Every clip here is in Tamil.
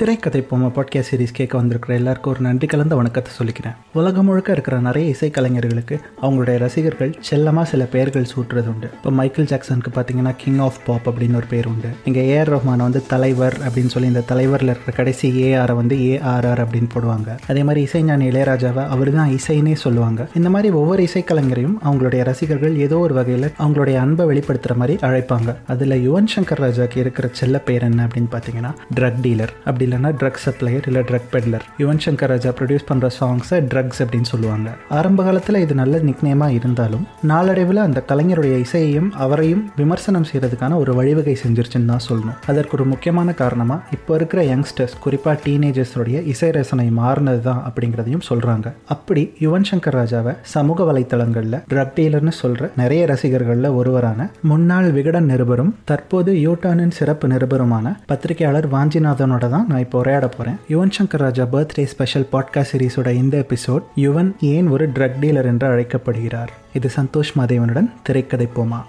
திரைக்கதை போமா பாட்காஸ்ட் சீரிஸ் கேட்க வந்திருக்கிற எல்லாருக்கும் ஒரு நன்றி கலந்த வணக்கத்தை சொல்லிக்கிறேன். உலகம் முழுக்க இருக்கிற நிறைய இசைக்கலைஞர்களுக்கு அவங்களுடைய ரசிகர்கள் செல்லமாக சில பெயர்கள் சூட்டுறது உண்டு. இப்போ மைக்கேல் ஜாக்சனுக்கு பார்த்தீங்கன்னா கிங் ஆஃப் பாப் அப்படின்னு ஒரு பேர் உண்டு. இங்கே ஏஆர் ரஹ்மான் வந்து தலைவர் அப்படின்னு சொல்லி இந்த தலைவரில் இருக்கிற கடைசி ஏஆரை வந்து ஏஆர்ஆர் அப்படின்னு போடுவாங்க. அதே மாதிரி இசைஞானி இளையராஜாவை அவர் தான் இசைன்னே சொல்லுவாங்க. இந்த மாதிரி ஒவ்வொரு இசைக்கலைஞரையும் அவங்களுடைய ரசிகர்கள் ஏதோ ஒரு வகையில் அவங்களுடைய அன்பை வெளிப்படுத்துகிற மாதிரி அழைப்பாங்க. அதில் யுவன் சங்கர் ராஜாக்கு இருக்கிற செல்ல பேர் என்ன அப்படின்னு பார்த்தீங்கன்னா ட்ரக் டீலர் அப்படி இல்லைன்னா ட்ரக் சப்ளையர் இல்லை drug peddler Yuvan Shankar Raja produce பண்ணுற சாங்ஸை ட்ரக்ஸ் அப்படின்னு சொல்லுவாங்க. ஆரம்ப காலத்தில் இது நல்ல நிக்னேமாக இருந்தாலும் நாளடைவில் அந்த கலைஞருடைய இசையையும் அவரையும் விமர்சனம் செய்கிறதுக்கான ஒரு வழிவகை செஞ்சிருச்சுன்னு தான் சொல்லணும். அதற்கு ஒரு முக்கியமான காரணமாக இப்போ இருக்கிற யங்ஸ்டர்ஸ் குறிப்பாக டீனேஜர்ஸோடைய இசை ரசனை மாறினது தான் அப்படிங்கிறதையும் சொல்கிறாங்க அப்படி யுவன் சங்கர் ராஜாவை சமூக வலைத்தளங்களில் ட்ரக் டீலர்னு சொல்கிற நிறைய ரசிகர்களில் ஒருவரான முன்னாள் விகடன் நிருபரும் தற்போது யூட்டானின் சிறப்பு நிருபருமான பத்திரிகையாளர் வாஞ்சிநாதனோட தான் நான் இப்போ உரையாட போகிறேன் Yuvan Shankar Raja birthday special podcast சீரிஸோட இந்த எபிசோட் யுவன் ஏன் ஒரு ட்ரக் டீலர் என்று அழைக்கப்படுகிறார்? இது சந்தோஷ் மாதேவனுடன் திரைக்கதை போமா?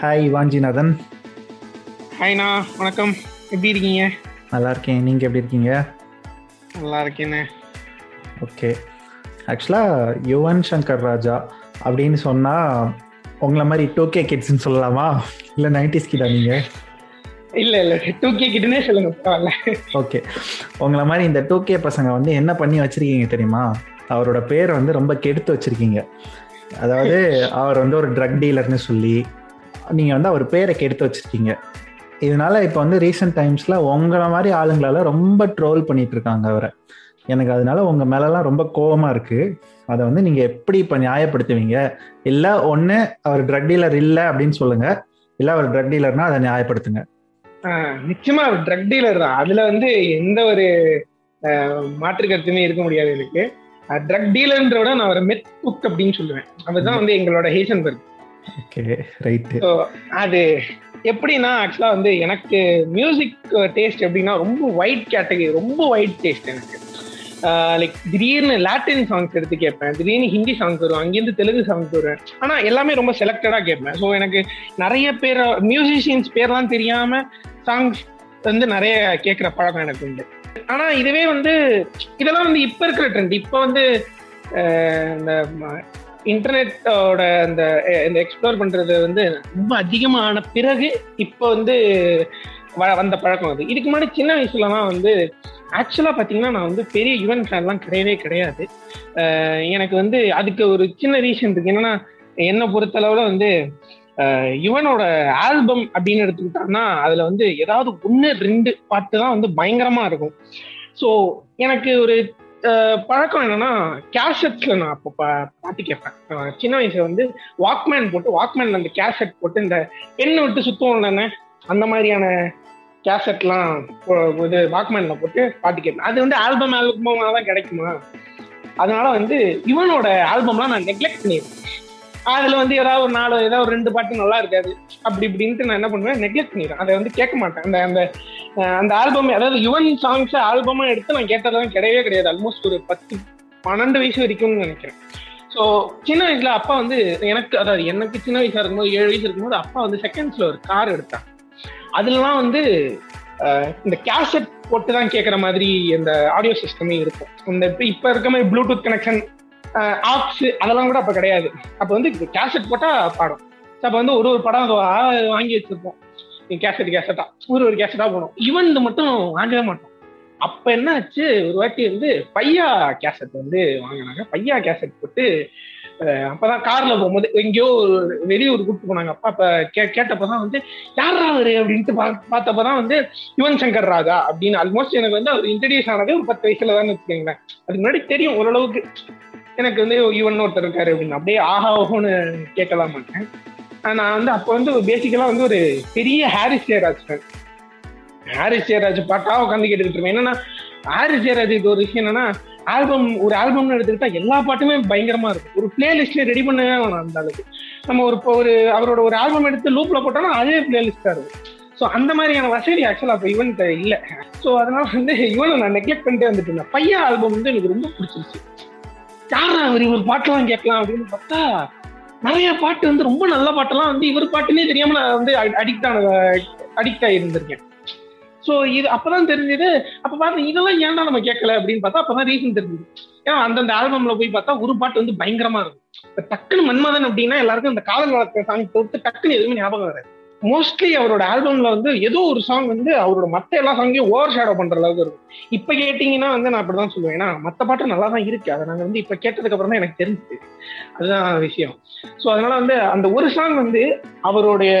ஹாய் வாஞ்சிநாதன். ஹாய்ண்ணா வணக்கம். எப்படி இருக்கீங்க? நல்லா இருக்கேன். நீங்கள் எப்படி இருக்கீங்க? நல்லா இருக்கேண்ணே ஓகே ஆக்சுவலாக யுவன் சங்கர் ராஜா அப்படின்னு சொன்னால் உங்களை மாதிரி டூ கே கிட்ஸ்ன்னு சொல்லலாமா? இல்லை நைன்டிஸ் கிட்டா நீங்கள் இல்ல இல்ல டூ கே கிட்டனே சொல்லுங்க பரவாயில்ல. ஓகே உங்களை மாதிரி இந்த டூ கே பசங்க வந்து என்ன பண்ணி வச்சிருக்கீங்க தெரியுமா? அவரோட பேர் வந்து ரொம்ப கெடுத்து வச்சிருக்கீங்க. அதாவது அவர் வந்து ஒரு ட்ரக் டீலர்னு சொல்லி நீங்கள் வந்து அவர் பேரை கெடுத்து வச்சிருக்கீங்க. இதனால இப்போ வந்து ரீசெண்ட் டைம்ஸில் உங்களை மாதிரி ஆளுங்களால ரொம்ப ட்ரோல் பண்ணிட்டு இருக்காங்க அவரை. எனக்கு அதனால உங்க மேலலாம் ரொம்ப கோவமா இருக்கு. அதை வந்து நீங்க எப்படி இப்ப நியாயப்படுத்துவீங்க? இல்ல ஒண்ணு அவர் ட்ரக் டீலர் இல்ல அப்படின்னு சொல்லுங்க. இல்ல அவர் ட்ரக் டீலர்னா அதை நியாயப்படுத்துங்க. நிச்சயமா ட்ரக் டீலர் தான். அதுல வந்து எந்த ஒரு மாற்று கருத்துமே இருக்க முடியாது எனக்கு. ட்ரக் டீலர்ன்ற விட நான் ஒரு மெத் புக் அப்படின்னு சொல்லுவேன். அதுதான் வந்து எங்களோட ஹேசன்பர்க் ஓகே ரைட்டு ஸோ அது எப்படின்னா ஆக்சுவலா வந்து எனக்கு மியூசிக் டேஸ்ட் எப்படின்னா ரொம்ப ஒயிட் கேட்டகரி ரொம்ப ஒயிட் டேஸ்ட் எனக்கு. லைக் திடீர்னு லாட்டின் சாங்ஸ் எடுத்து கேட்பேன். திடீர்னு ஹிந்தி சாங்ஸ் வரும் அங்கேருந்து தெலுங்கு சாங்ஸ் வருவேன். ஆனால் எல்லாமே ரொம்ப செலக்டடாக கேட்பேன். ஸோ எனக்கு நிறைய பேர் மியூசிஷியன்ஸ் பேர்லாம் தெரியாம சாங்ஸ் வந்து நிறைய கேட்குற பழக்கம் எனக்கு உண்டு. ஆனால் இதுவே வந்து இதெல்லாம் வந்து இப்போ இருக்கிற ட்ரெண்ட் இப்போ வந்து இந்த இன்டர்நெட்டோட அந்த இந்த எக்ஸ்ப்ளோர் பண்ணுறது வந்து ரொம்ப அதிகமான பிறகு இப்போ வந்து வந்த பழக்கம் அது. இதுக்கு முன்னாடி சின்ன வயசுலலாம் வந்து ஆக்சுவலாக பார்த்தீங்கன்னா நான் வந்து பெரிய யுவன் ஃபேன்லாம் கிடையவே கிடையாது. எனக்கு வந்து அதுக்கு ஒரு சின்ன ரீசன் இருக்கு. என்னன்னா என்னை பொறுத்தளவில் வந்து யுவனோட ஆல்பம் அப்படின்னு எடுத்துக்கிட்டோம்னா அதில் வந்து ஏதாவது ஒன்று ரெண்டு பாட்டு தான் வந்து பயங்கரமாக இருக்கும். ஸோ எனக்கு ஒரு பழக்கம் என்னன்னா கேஷட்ஸ்ல நான் அப்போ பாட்டு கேட்பேன் சின்ன வயசுல வந்து வாக்மேன் போட்டு வாக்மேன்ல அந்த கேஷட் போட்டு இந்த பெண்ணை விட்டு சுத்தம் இல்லைன்னு அந்த மாதிரியான கேசட்லாம் இது வாக்மேன்ல போட்டு பாட்டு கேட்பேன் அது வந்து ஆல்பம் ஆல்பமாக தான் கிடைக்குமா? அதனால வந்து இவனோட ஆல்பம்லாம் நான் நெக்லெக்ட் பண்ணிடுவேன் அதுல வந்து ஏதாவது ஒரு நாலு ஏதாவது ஒரு ரெண்டு பாட்டு நல்லா இருக்காது. அப்படி இப்படின்ட்டு நான் என்ன பண்ணுவேன்? நெக்லெக்ட் பண்ணிடுவேன் அதை வந்து கேட்க மாட்டேன். அந்த அந்த அந்த ஆல்பம் அதாவது யுவன் சாங்ஸ் ஆல்பமா எடுத்து நான் கேட்டதெல்லாம் கிடையவே கிடையாது. ஆல்மோஸ்ட் ஒரு பத்து பன்னெண்டு வயசு வரைக்கும்னு நினைக்கிறேன். ஸோ சின்ன வயசுல அப்பா வந்து எனக்கு அதாவது எனக்கு சின்ன வயசா இருக்கும்போது ஏழு வயசு இருக்கும்போது அப்பா வந்து செகண்ட்ஸ்ல ஒரு கார் எடுத்தான். அதுலலாம் வந்து இந்த கேசட் போட்டு தான் கேட்குற மாதிரி இந்த ஆடியோ சிஸ்டமே இருக்கும். இந்த இப்போ இப்போ இருக்க மாதிரி ப்ளூடூத் கனெக்ஷன் ஆப்ஸ் அதெல்லாம் கூட அப்போ கிடையாது. அப்போ வந்து கேசட் போட்டால் பாடும். அப்போ வந்து ஒரு ஒரு படம் வாங்கி வச்சிருப்போம். கேசட் கேசட்டா ஒரு ஒரு கேசட்டா போனோம் ஈவன் இது மட்டும் வாங்கவே மாட்டோம் அப்ப என்ன ஆச்சு? ஒரு வாட்டி வந்து பையா கேசட் வந்து வாங்கினாங்க. பையா கேசட் போட்டு அப்பதான் கார்ல போகும்போது எங்கேயோ வெளியூர் கூப்பிட்டு போனாங்க. அப்பா அப்ப கே கேட்டப்பதான் வந்து யாரா அவரு அப்படின்ட்டு பார்த்தப்பதான் வந்து யுவன் சங்கர் ராஜா அப்படின்னு. ஆல்மோஸ்ட் எனக்கு வந்து அவர் இன்ட்ரடியூஸ் ஆனதே ஒரு பத்து வயசுல தான் வச்சுக்கோங்களேன். அதுக்கு முன்னாடி தெரியும் ஓரளவுக்கு எனக்கு வந்து யுவன் ஒருத்தர் இருக்காரு அப்படின்னு. அப்படியே ஆஹா ஓஹோன்னு கேட்கலாம் மாட்டேன். நான் வந்து அப்போ வந்து பேசிக்கலா வந்து ஒரு பெரிய ஹாரிஸ் ஜெயராஜ் ஃபேன் ஹாரிஸ் ஜெயராஜ் பாட்டா உட்காந்து கேட்டுக்கிட்டு இருப்பேன். என்னன்னா ஹாரிஸ் ஜெயராஜுக்கு ஒரு விஷயம் என்னன்னா ஆல்பம் ஒரு ஆல்பம்னு எடுத்துக்கிட்டா எல்லா பாட்டுமே பயங்கரமா இருக்கும். ஒரு பிளேலிஸ்ட்ல ரெடி பண்ணவே வேணாம் அந்த அளவுக்கு. நம்ம ஒரு இப்போ ஒரு அவரோட ஒரு ஆல்பம் எடுத்து லூப்ல போட்டோம்னா அதே பிளேலிஸ்டா இருக்கும். ஸோ அந்த மாதிரியான வசதி ஆக்சுவலா இப்போ இவன்கிட்ட இல்லை. ஸோ அதனால வந்து இவனை நான் நெக்லெக்ட் பண்ணிட்டே வந்துட்டு இருந்தேன். பையன் ஆல்பம் வந்து எனக்கு ரொம்ப பிடிச்சிருச்சு. யாரா அவர் இவர் பாட்டெல்லாம் கேட்கலாம் அப்படின்னு பார்த்தா நிறைய பாட்டு வந்து ரொம்ப நல்ல பாட்டெல்லாம் வந்து இவர் பாட்டுன்னே தெரியாம நான் வந்து அடிக்ட் ஆன அடிக்ட் ஆகியிருந்திருக்கேன் ஸோ இது அப்பதான் தெரிஞ்சது. அப்ப பாருங்க இதெல்லாம் ஏன்டா நம்ம கேட்கல அப்படின்னு பார்த்தா அப்பதான் ரீசன் தெரிஞ்சது. ஏன்னா அந்தந்த ஆல்பம்ல போய் பார்த்தா ஒரு பாட்டு வந்து பயங்கரமா இருக்கும். இப்ப டக்குன்னு மன்மதன் அப்படின்னா எல்லாருக்கும் இந்த காதல் வளர்த்த சாங் தவிர்த்து டக்குன்னு எதுவுமே ஞாபகம் வராது. மோஸ்ட்லி அவரோட ஆல்பம்ல வந்து ஏதோ ஒரு சாங் வந்து அவரோட மத்த எல்லா சாங்கையும் ஓவர் ஷேடோ பண்ற அளவுக்கு இருக்கும். இப்ப கேட்டீங்கன்னா வந்து நான் அப்படிதான் சொல்லுவேன். ஏன்னா மத்த பாட்டு நல்லா தான் இருக்கு. அதை நாங்க வந்து இப்ப கேட்டதுக்கு அப்புறம் தான் எனக்கு தெரிஞ்சுது. அதுதான் விஷயம். ஸோ அதனால வந்து அந்த ஒரு சாங் வந்து அவருடைய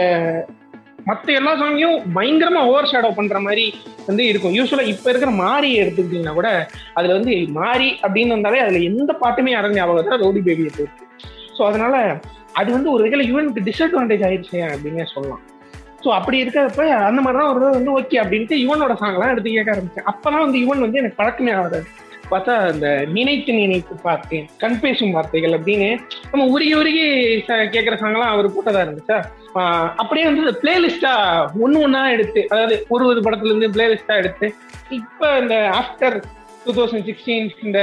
மற்ற எல்லா சாங்கையும் பயங்கரமா ஓவர் ஷேடோ பண்ற மாதிரி வந்து இருக்கும். யூஸ்வலா இப்ப இருக்கிற மாரி எடுத்துக்கிட்டீங்கன்னா கூட அதுல வந்து மாரி அப்படின்னு வந்தாலே அதுல எந்த பாட்டுமே யாரும் ஞாபகம் ரோடி பேபி தவிர்த்து ஸோ அதனால அது வந்து ஒரு வகையில யுவனுக்கு டிஸ்அட்வான்டேஜ் ஆயிடுச்சு அப்படின்னே சொல்லலாம். ஸோ அப்படி இருக்கிறப்ப அந்த மாதிரி தான் ஒரு வந்து ஓகே அப்படின்ட்டு யுவனோட சாங்லாம் எடுத்து கேட்க ஆரம்பிச்சேன். அப்பதான் வந்து யுவன் வந்து எனக்கு பழக்கமே ஆகாது. பார்த்தா இந்த நினைத்து நினைத்து பார்த்தேன் கண் பேசும் வார்த்தைகள் அப்படின்னு நம்ம உருகி உருகி கேட்குற சாங்லாம் அவர் போட்டதா இருந்துச்சா? அப்படியே வந்து பிளேலிஸ்டா ஒன்று ஒன்றா எடுத்து அதாவது ஒரு ஒரு படத்துல இருந்து பிளேலிஸ்டா எடுத்து இப்போ இந்த ஆஃப்டர் டூ தௌசண்ட் சிக்ஸ்டீன் இந்த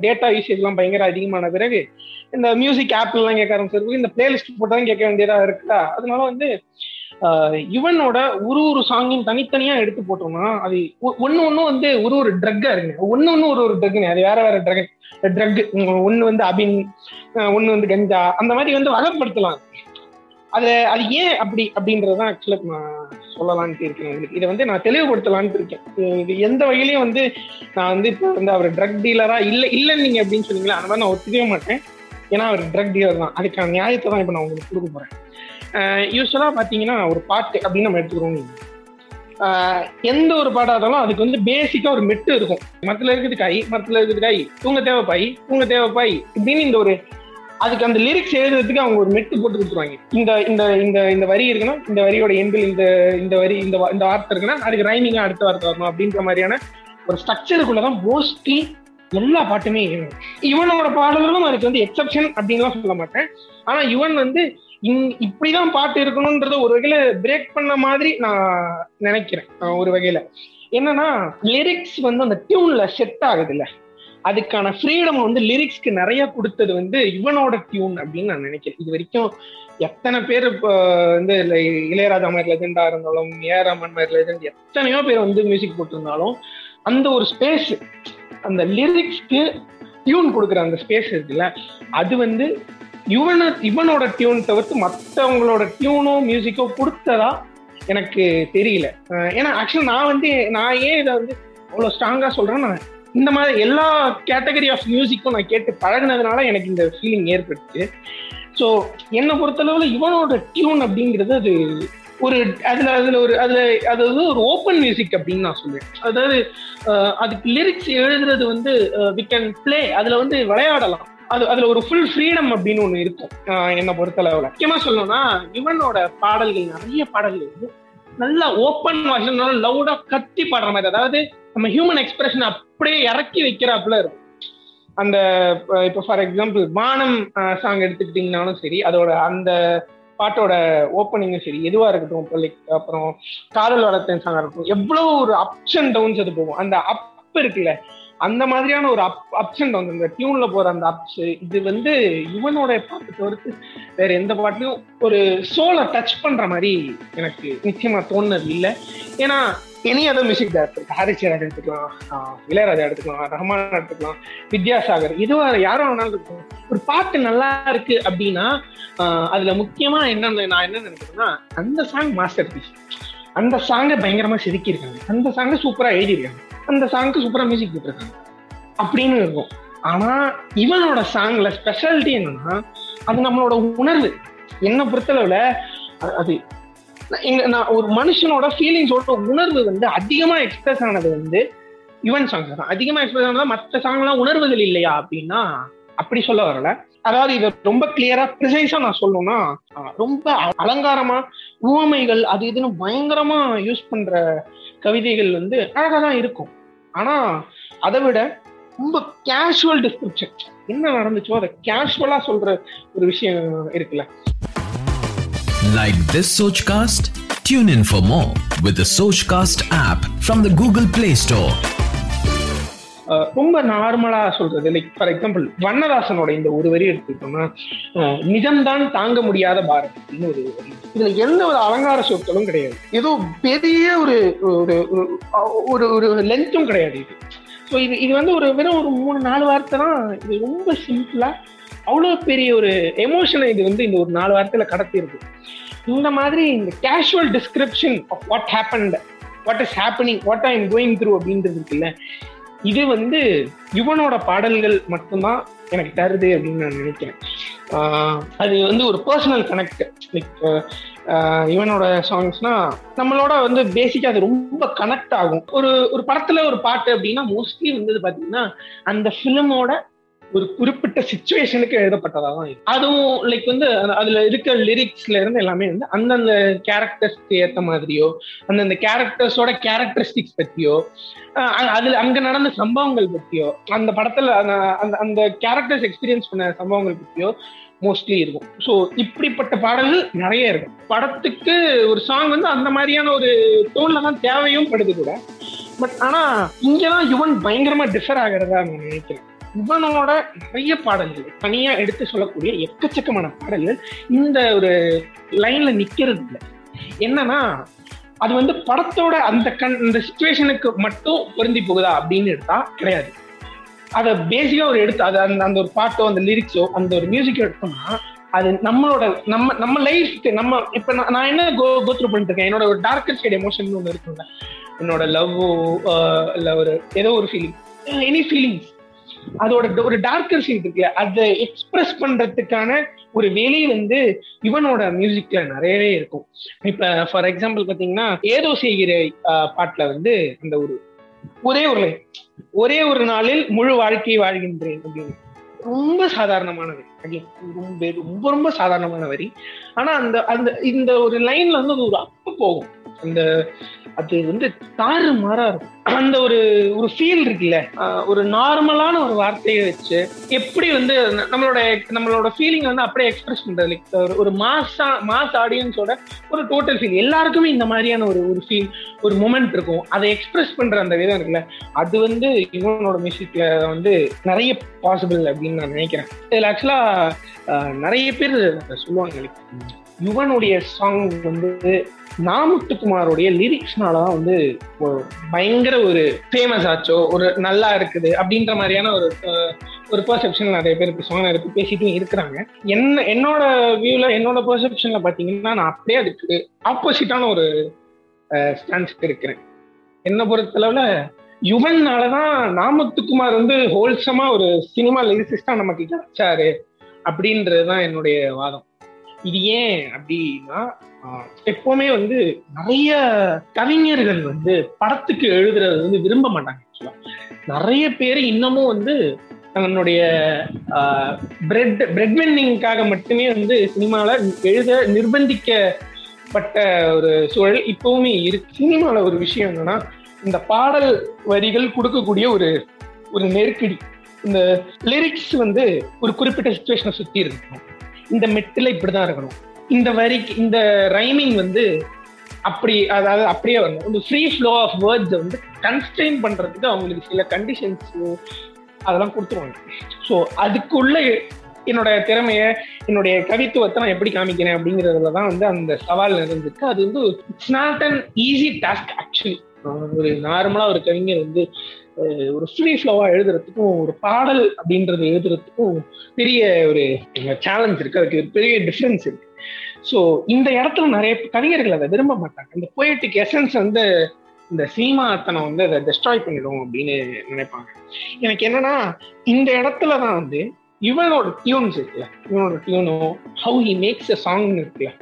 டேட்டா யூசேஜ்லாம் பயங்கர அதிகமான பிறகு இந்த மியூசிக் ஆப்லாம் கேட்க ஆரம்பிச்சிருக்கு இந்த பிளேலிஸ்ட் போட்டு தான் கேட்க வேண்டியதா இருக்குதா? அதனால வந்து இவனோட ஒரு ஒரு சாங்கையும் தனித்தனியா எடுத்து போட்டோம்னா அது ஒன்னு ஒண்ணு வந்து ஒரு ஒரு ட்ரக்கா இருக்குங்க. ஒன்னு ஒண்ணு ஒரு ஒரு ட்ரக்னு அது வேற வேற ட்ரக் ட்ரக் ஒன்னு வந்து அபின் ஒன்னு வந்து கஞ்சா. அந்த மாதிரி வந்து வகைப்படுத்தலாம். அது அது ஏன் அப்படி அப்படின்றதான் ஆக்சுவலா நான் சொல்லலான்ட்டு இருக்கேன். இதை வந்து நான் தெளிவுபடுத்தலான்ட்டு இருக்கேன். இது எந்த வகையிலையும் வந்து நான் வந்து இப்போ வந்து அவர் ட்ரக் டீலரா இல்லை இல்லைன்னு நீங்க அப்படின்னு சொன்னீங்களா அந்த மாதிரி நான் ஒத்துக்கவே மாட்டேன். ஏன்னா அவர் ட்ரக் டீலர் தான். அதுக்கான நியாயத்தை தான் இப்போ நான் உங்களுக்கு கொடுக்க போறேன். யூஸ்வலாக பார்த்தீங்கன்னா ஒரு பாட்டு அப்படின்னு நம்ம எடுத்துக்கிறோம். எந்த ஒரு பாட்டாக இருந்தாலும் அதுக்கு வந்து பேசிக்காக ஒரு மெட்டு இருக்கும். மரத்தில் இருக்குது காய் மரத்தில் இருக்குது காய் தூங்க தேவைப்பாய் தூங்க தேவைப்பாய் இப்படின்னு இந்த ஒரு அதுக்கு அந்த லிரிக்ஸ் எழுதுறதுக்கு அவங்க ஒரு மெட்டு போட்டு கொடுத்துருவாங்க. இந்த இந்த இந்த இந்த வரி இருக்குன்னா இந்த வரியோட எண்டில் இந்த இந்த வரி இந்த இந்த வார்த்தை இருக்குன்னா அதுக்கு ரைமிங்காக அடுத்த வார்த்தை வரணும் அப்படின்ற மாதிரியான ஒரு ஸ்ட்ரக்சருக்குள்ளதான் மோஸ்ட்லி எல்லா பாட்டுமே இவனோட பாடல்களும் அதுக்கு வந்து எக்ஸப்ஷன் அப்படின்லாம் சொல்ல மாட்டேன். ஆனா இவன் வந்து இப்படிதான் பாட்டு இருக்கணும்ன்றத ஒரு வகையில பிரேக் பண்ண மாதிரி நான் நினைக்கிறேன். ஒரு வகையில. என்னன்னா லிரிக்ஸ் வந்து அந்த டியூன்ல செட் ஆகுது இல்ல அதுக்கான ஃப்ரீடம் வந்து லிரிக்ஸ்க்கு நிறைய கொடுத்தது வந்து இவனோட டியூன் அப்படின்னு நான் நினைக்கிறேன். இது வரைக்கும் எத்தனை பேர் இப்போ வந்து இளையராஜா மாதிரி லெஜெண்டா இருந்தாலும் ஏஆர்மன் மாதிரி லெஜெண்ட் எத்தனையோ பேர் வந்து மியூசிக் போட்டிருந்தாலும் அந்த ஒரு ஸ்பேஸ் அந்த லிரிக்ஸ்க்கு டியூன் கொடுக்குற அந்த ஸ்பேஸ் இருக்குல்ல அது வந்து இவனை இவனோட டியூன் தவிர்த்து மற்றவங்களோட டியூனோ மியூசிக்கோ கொடுத்ததா எனக்கு தெரியல. ஏன்னா ஆக்சுவலி நான் வந்து நான் ஏன் இதை வந்து அவ்வளோ ஸ்ட்ராங்காக சொல்றேன் நான் இந்த மாதிரி எல்லா கேட்டகரி ஆஃப் மியூசிக்கும் நான் கேட்டு பழகினதுனால எனக்கு இந்த ஃபீலிங் ஏற்பட்டுச்சு. ஸோ என்னை பொறுத்தளவில் இவனோட டியூன் அப்படிங்கிறது அது ஒரு அதில் அதில் ஒரு அதில் அது வந்து ஒரு ஓப்பன் மியூசிக் அப்படின்னு நான் சொல்லுவேன் அதாவது அதுக்கு லிரிக்ஸ் எழுதுறது வந்து வி கேன் பிளே அதில் வந்து விளையாடலாம். அது அதுல ஒரு ஃபுல் ஃப்ரீடம் அப்படின்னு ஒண்ணு இருக்கும். என்னை பொறுத்தளவுல. முக்கியமா சொல்லணும்னா இவனோட பாடல்கள் நிறைய பாடல்கள் வந்து நல்லா ஓப்பன் வாஷன் லவுடா கத்தி பாடுற மாதிரி. அதாவது நம்ம ஹியூமன் எக்ஸ்பிரஷன் அப்படியே இறக்கி வைக்கிறாப்புல இருக்கும். அந்த இப்போ ஃபார் எக்ஸாம்பிள் வானம் சாங் எடுத்துக்கிட்டீங்கனாலும் சரி அதோட அந்த பாட்டோட ஓப்பனிங்கும் சரி எதுவா இருக்கட்டும் லைக் அப்புறம் காதல் வளர்த்தேன் சாங்கா இருக்கட்டும் எவ்வளவு ஒரு அப்ஸ் அண்ட் டவுன்ஸ் அது போகும். அந்த அப் இருக்குல்ல அந்த மாதிரியான ஒரு அப் அப்ஸ் அண்ட் இந்த டியூன்ல போற அந்த அப்ஸ் இது வந்து இவனோட பாட்டு தவிர்த்து வேற எந்த பாட்டுலையும் ஒரு சோலை டச் பண்ற மாதிரி எனக்கு நிச்சயமா தோணுனது இல்லை. ஏன்னா any other music director Harris Jayaraj எடுத்துக்கலாம் இளையராஜா எடுத்துக்கலாம் ரஹ்மான் எடுத்துக்கலாம் வித்யாசாகர். இதுவா யாரும் வேணாலும் இருக்கும் ஒரு பாட்டு நல்லா இருக்கு அப்படின்னா அதுல முக்கியமா என்ன நான் என்ன நினைக்கிறேன்னா அந்த சாங் மாஸ்டர் பீஸ் அந்த சாங்கை பயங்கரமா செதுக்கியிருக்காங்க. அந்த சாங்கை சூப்பரா எழுதியிருக்காங்க. அந்த சாங்க்கு சூப்பரா மியூசிக் போட்டிருக்காங்க. அப்படின்னு இருக்கும். ஆனா இவனோட சாங்ல ஸ்பெஷாலிட்டி என்னன்னா அது நம்மளோட உணர்வு. என்ன பொறுத்தளவுல அது நான் ஒரு மனுஷனோட ஃபீலிங்ஸோட உணர்வு வந்து அதிகமா எக்ஸ்பிரஸ் ஆனது வந்து யுவன் சாங்ஸ் தான். அதிகமா எக்ஸ்பிரஸ் ஆனதா மற்ற சாங்லாம் உணர்வுகள் இல்லையா அப்படின்னா அப்படி சொல்ல வரல. அதாவது இதை ரொம்ப கிளியரா ப்ரிசைஸா நான் சொல்லணும்னா ரொம்ப அலங்காரமா உவமைகள் அது இதுன்னு பயங்கரமா யூஸ் பண்ற கவிதைகள் வந்து அழகா தான் இருக்கும். ஆனா அதை விட ரொம்ப கேஷுவல் டிஸ்கிரிப்ஷன் என்ன நடந்துச்சோ அதை கேஷுவலா சொல்ற ஒரு விஷயம் இருக்குல்ல like this Sochcast tune in for more with Sochcast app from the Google Play Store ரொம்ப நார்மலா சொல்றது. லைக் ஃபார் எக்ஸாம்பிள் வண்ணதாசனோட இந்த ஒரு வரி எடுத்துக்கிட்டோம்னா நிஜம்தான் தாங்க முடியாத பாரத் அப்படின்னு ஒரு வரி. இதுல எந்த ஒரு அலங்கார சொற்களும் கிடையாது. ஏதோ பெரிய ஒரு ஒரு ஒரு ஒரு லென்த்தும் கிடையாது இது. ஸோ இது இது வந்து ஒரு வெறும் ஒரு மூணு நாலு வார்த்தை தான். இது ரொம்ப சிம்பிளா அவ்வளோ பெரிய ஒரு எமோஷனை இது வந்து இந்த ஒரு நாலு வார்த்தையில கடத்திருக்கு இந்த மாதிரி இந்த casual description of what happen what is happening what I am going through அப்படின்றது இருக்குல்ல இது வந்து யுவனோட பாடல்கள் மட்டும்தான் எனக்கு தருது அப்படின்னு நான் நினைக்கிறேன். அது வந்து ஒரு பர்சனல் கனெக்ட் லைக் இவனோட சாங்ஸ்னா நம்மளோட வந்து பேசிக்கா அது ரொம்ப கனெக்ட் ஆகும். ஒரு ஒரு படத்துல ஒரு பாட்டு அப்படின்னா மோஸ்ட்லி வந்து பாத்தீங்கன்னா அந்த ஃபிலிமோட ஒரு குறிப்பிட்ட சுச்சுவேஷனுக்கு எழுதப்பட்டதா தான் அதுவும் லைக் வந்து அதுல இருக்க லிரிக்ஸ்ல இருந்து எல்லாமே வந்து அந்தந்த கேரக்டர்ஸ்க்கு ஏத்த மாதிரியோ அந்தந்த கேரக்டர்ஸோட கேரக்டரிஸ்டிக்ஸ் பத்தியோ அ- அதுல அங்க நடந்த சம்பவங்கள் பத்தியோ அந்த படத்துல அந்த- அந்த அந்த கேரக்டர்ஸ் எக்ஸ்பீரியன்ஸ் பண்ண சம்பவங்கள் பத்தியோ மோஸ்ட்லி இருக்கும். ஸோ இப்படிப்பட்ட பாடல்கள் நிறைய இருக்கும். படத்துக்கு ஒரு சாங் வந்து அந்த மாதிரியான ஒரு டோன்ல தான் தேவையும் படுது கூட. பட் ஆனா இங்கதான் யுவன் பயங்கரமா டிஃபர் ஆகிறதா நான் நினைக்கிறேன். இவனோட நிறைய பாடல்கள் தனியா எடுத்து சொல்லக்கூடிய எக்கச்சக்கமான பாடல்கள் இந்த ஒரு லைன்ல நிக்கிறது இல்லை. என்னன்னா அது வந்து படத்தோட அந்த கண் இந்த சுச்சுவேஷனுக்கு மட்டும் பொருந்தி போகுதா அப்படின்னு எடுத்தா கிடையாது. அதை பேசிக்கா ஒரு எடுத்து அது அந்த அந்த ஒரு பாட்டோ அந்த லிரிக்ஸோ அந்த ஒரு மியூசிக்கோ எடுத்தோம்னா அது நம்மளோட நம்ம நம்ம லைஃப்க்கு நம்ம இப்ப நான் நான் என்ன கோ கோத்ரூ பண்ணிட்டு இருக்கேன்? என்னோட ஒரு டார்க்கர் சைடு எமோஷன் ஒன்று இருக்குங்க என்னோட லவ்வோ இல்லை ஒரு ஏதோ ஒரு ஃபீலிங் எனி ஃபீலிங்ஸ் அதோட ஒரு டார்க்கர் சீட் இருக்குல்ல அதை எக்ஸ்பிரஸ் பண்றதுக்கான ஒரு வேலை வந்து இவனோட மியூசிக்ல நிறையவே இருக்கும். இப்ப ஃபார் எக்ஸாம்பிள் பாத்தீங்கன்னா ஏதோ செய்கிற பாட்டுல வந்து அந்த ஒரு ஒரே ஒரு லைன் ஒரே ஒரு நாளில் முழு வாழ்க்கையை வாழ்கின்றேன் அப்படின்னு. ரொம்ப சாதாரணமான வரி ரொம்ப ரொம்ப ரொம்ப சாதாரணமான வரி. ஆனா அந்த அந்த இந்த ஒரு லைன்ல வந்து அது ஒரு அப்பு போகும். அந்த அது வந்து தாறு மாறா இருக்கும். அந்த ஒரு ஒரு ஃபீல் இருக்குல்ல ஒரு நார்மலான ஒரு வார்த்தையை வச்சு எப்படி வந்து நம்மளோட நம்மளோட ஃபீலிங் வந்து அப்படியே எக்ஸ்பிரஸ் பண்றது. லைக் ஒரு மாசா மாஸ் ஆடியன்ஸோட ஒரு டோட்டல் ஃபீல் எல்லாருக்குமே இந்த மாதிரியான ஒரு ஒரு ஃபீல் ஒரு மூமெண்ட் இருக்கும். அதை எக்ஸ்பிரஸ் பண்ற அந்த விதம் இருக்குல்ல அது வந்து இவனோட மியூசிக்ல வந்து நிறைய பாசிபிள் அப்படின்னு நான் நினைக்கிறேன். இதுல ஆக்சுவலா நிறைய பேர் சொல்லுவாங்க. யுவனுடைய சாங் வந்து நாமுத்துக்குமாரோடைய தான் வந்து ஒரு பயங்கர ஒரு ஃபேமஸ் ஆச்சோ ஒரு நல்லா இருக்குது அப்படின்ற மாதிரியான ஒரு ஒரு பெர்செப்ஷன் நிறைய பேர் சாங் நிறைய பேர் பேசிட்டும் இருக்கிறாங்க. என்ன என்னோட வியூல என்னோட பெர்செப்ஷன்ல பாத்தீங்கன்னா நான் அப்படியே அதுக்கு ஆப்போசிட்டான ஒரு ஸ்டான்ஸ் இருக்கிறேன் என்ன பொறுத்தளவுல யுவன்னாலதான் நாமத்துக்குமார் வந்து ஹோல்சமா ஒரு சினிமா லிரிசிஸ்டா நமக்கு கிடைச்சாரு அப்படின்றதுதான் என்னுடைய வாதம். இது ஏன் அப்படின்னா எப்பவுமே வந்து நிறைய கவிஞர்கள் வந்து படத்துக்கு எழுதுறது வந்து விரும்ப மாட்டாங்க actually. நிறைய பேர் இன்னமும் வந்து தன்னுடைய பிரெட் பிரெட் வென்னிங்காக மட்டுமே வந்து சினிமாவில் எழுத நிர்பந்திக்கப்பட்ட ஒரு சூழல் இப்பவுமே இருக்கு சினிமாவில் ஒரு விஷயம் என்னன்னா இந்த பாடல் வரிகள் கொடுக்கக்கூடிய ஒரு ஒரு நெருக்கடி இந்த லிரிக்ஸ் வந்து ஒரு குறிப்பிட்ட சுச்சுவேஷனை சுற்றி இருக்கும் இந்த மெட்டில் இப்படிதான் இருக்கணும். இந்த வரிக்கு இந்த ரைமிங் வந்து அப்படி அதாவது அப்படியே வரணும். இந்த ஃப்ரீ ஃப்ளோ ஆஃப் வேர்ட்ஸ் வந்து கன்ஸ்டெயின் பண்றதுக்கு அவங்களுக்கு சில கண்டிஷன்ஸ் அதெல்லாம் கொடுத்துருவாங்க. ஸோ அதுக்குள்ள என்னோட திறமைய என்னுடைய கவித்துவத்தை நான் எப்படி காமிக்கிறேன் அப்படிங்கிறதுல தான் வந்து அந்த சவால் இருந்துச்சு அது வந்து it's not an easy task actually ஒரு நார்மலா ஒரு கவிஞர் வந்து ஒரு ஃப்ரீ ஃப்ளோவா எழுதுறதுக்கும் ஒரு பாடல் அப்படின்றது எழுதுறதுக்கும் பெரிய ஒரு சேலஞ்ச் இருக்கு. அதுக்கு ஒரு பெரிய டிஃப்ரென்ஸ் இருக்கு. ஸோ இந்த இடத்துல நிறைய கவிஞர்கள் அதை விரும்ப மாட்டாங்க. இந்த போயட்டிக் எசன்ஸ் வந்து இந்த சினிமாத்தனை வந்து அதை டெஸ்ட்ராய் பண்ணிடும் அப்படின்னு நினைப்பாங்க. எனக்கு என்னன்னா இந்த இடத்துல தான் வந்து இவனோட டியூன்ஸ் இருக்குல்ல. இவனோட டியூனோ ஹவு ஹி மேக்ஸ் அ சாங்னு இருக்குல்ல.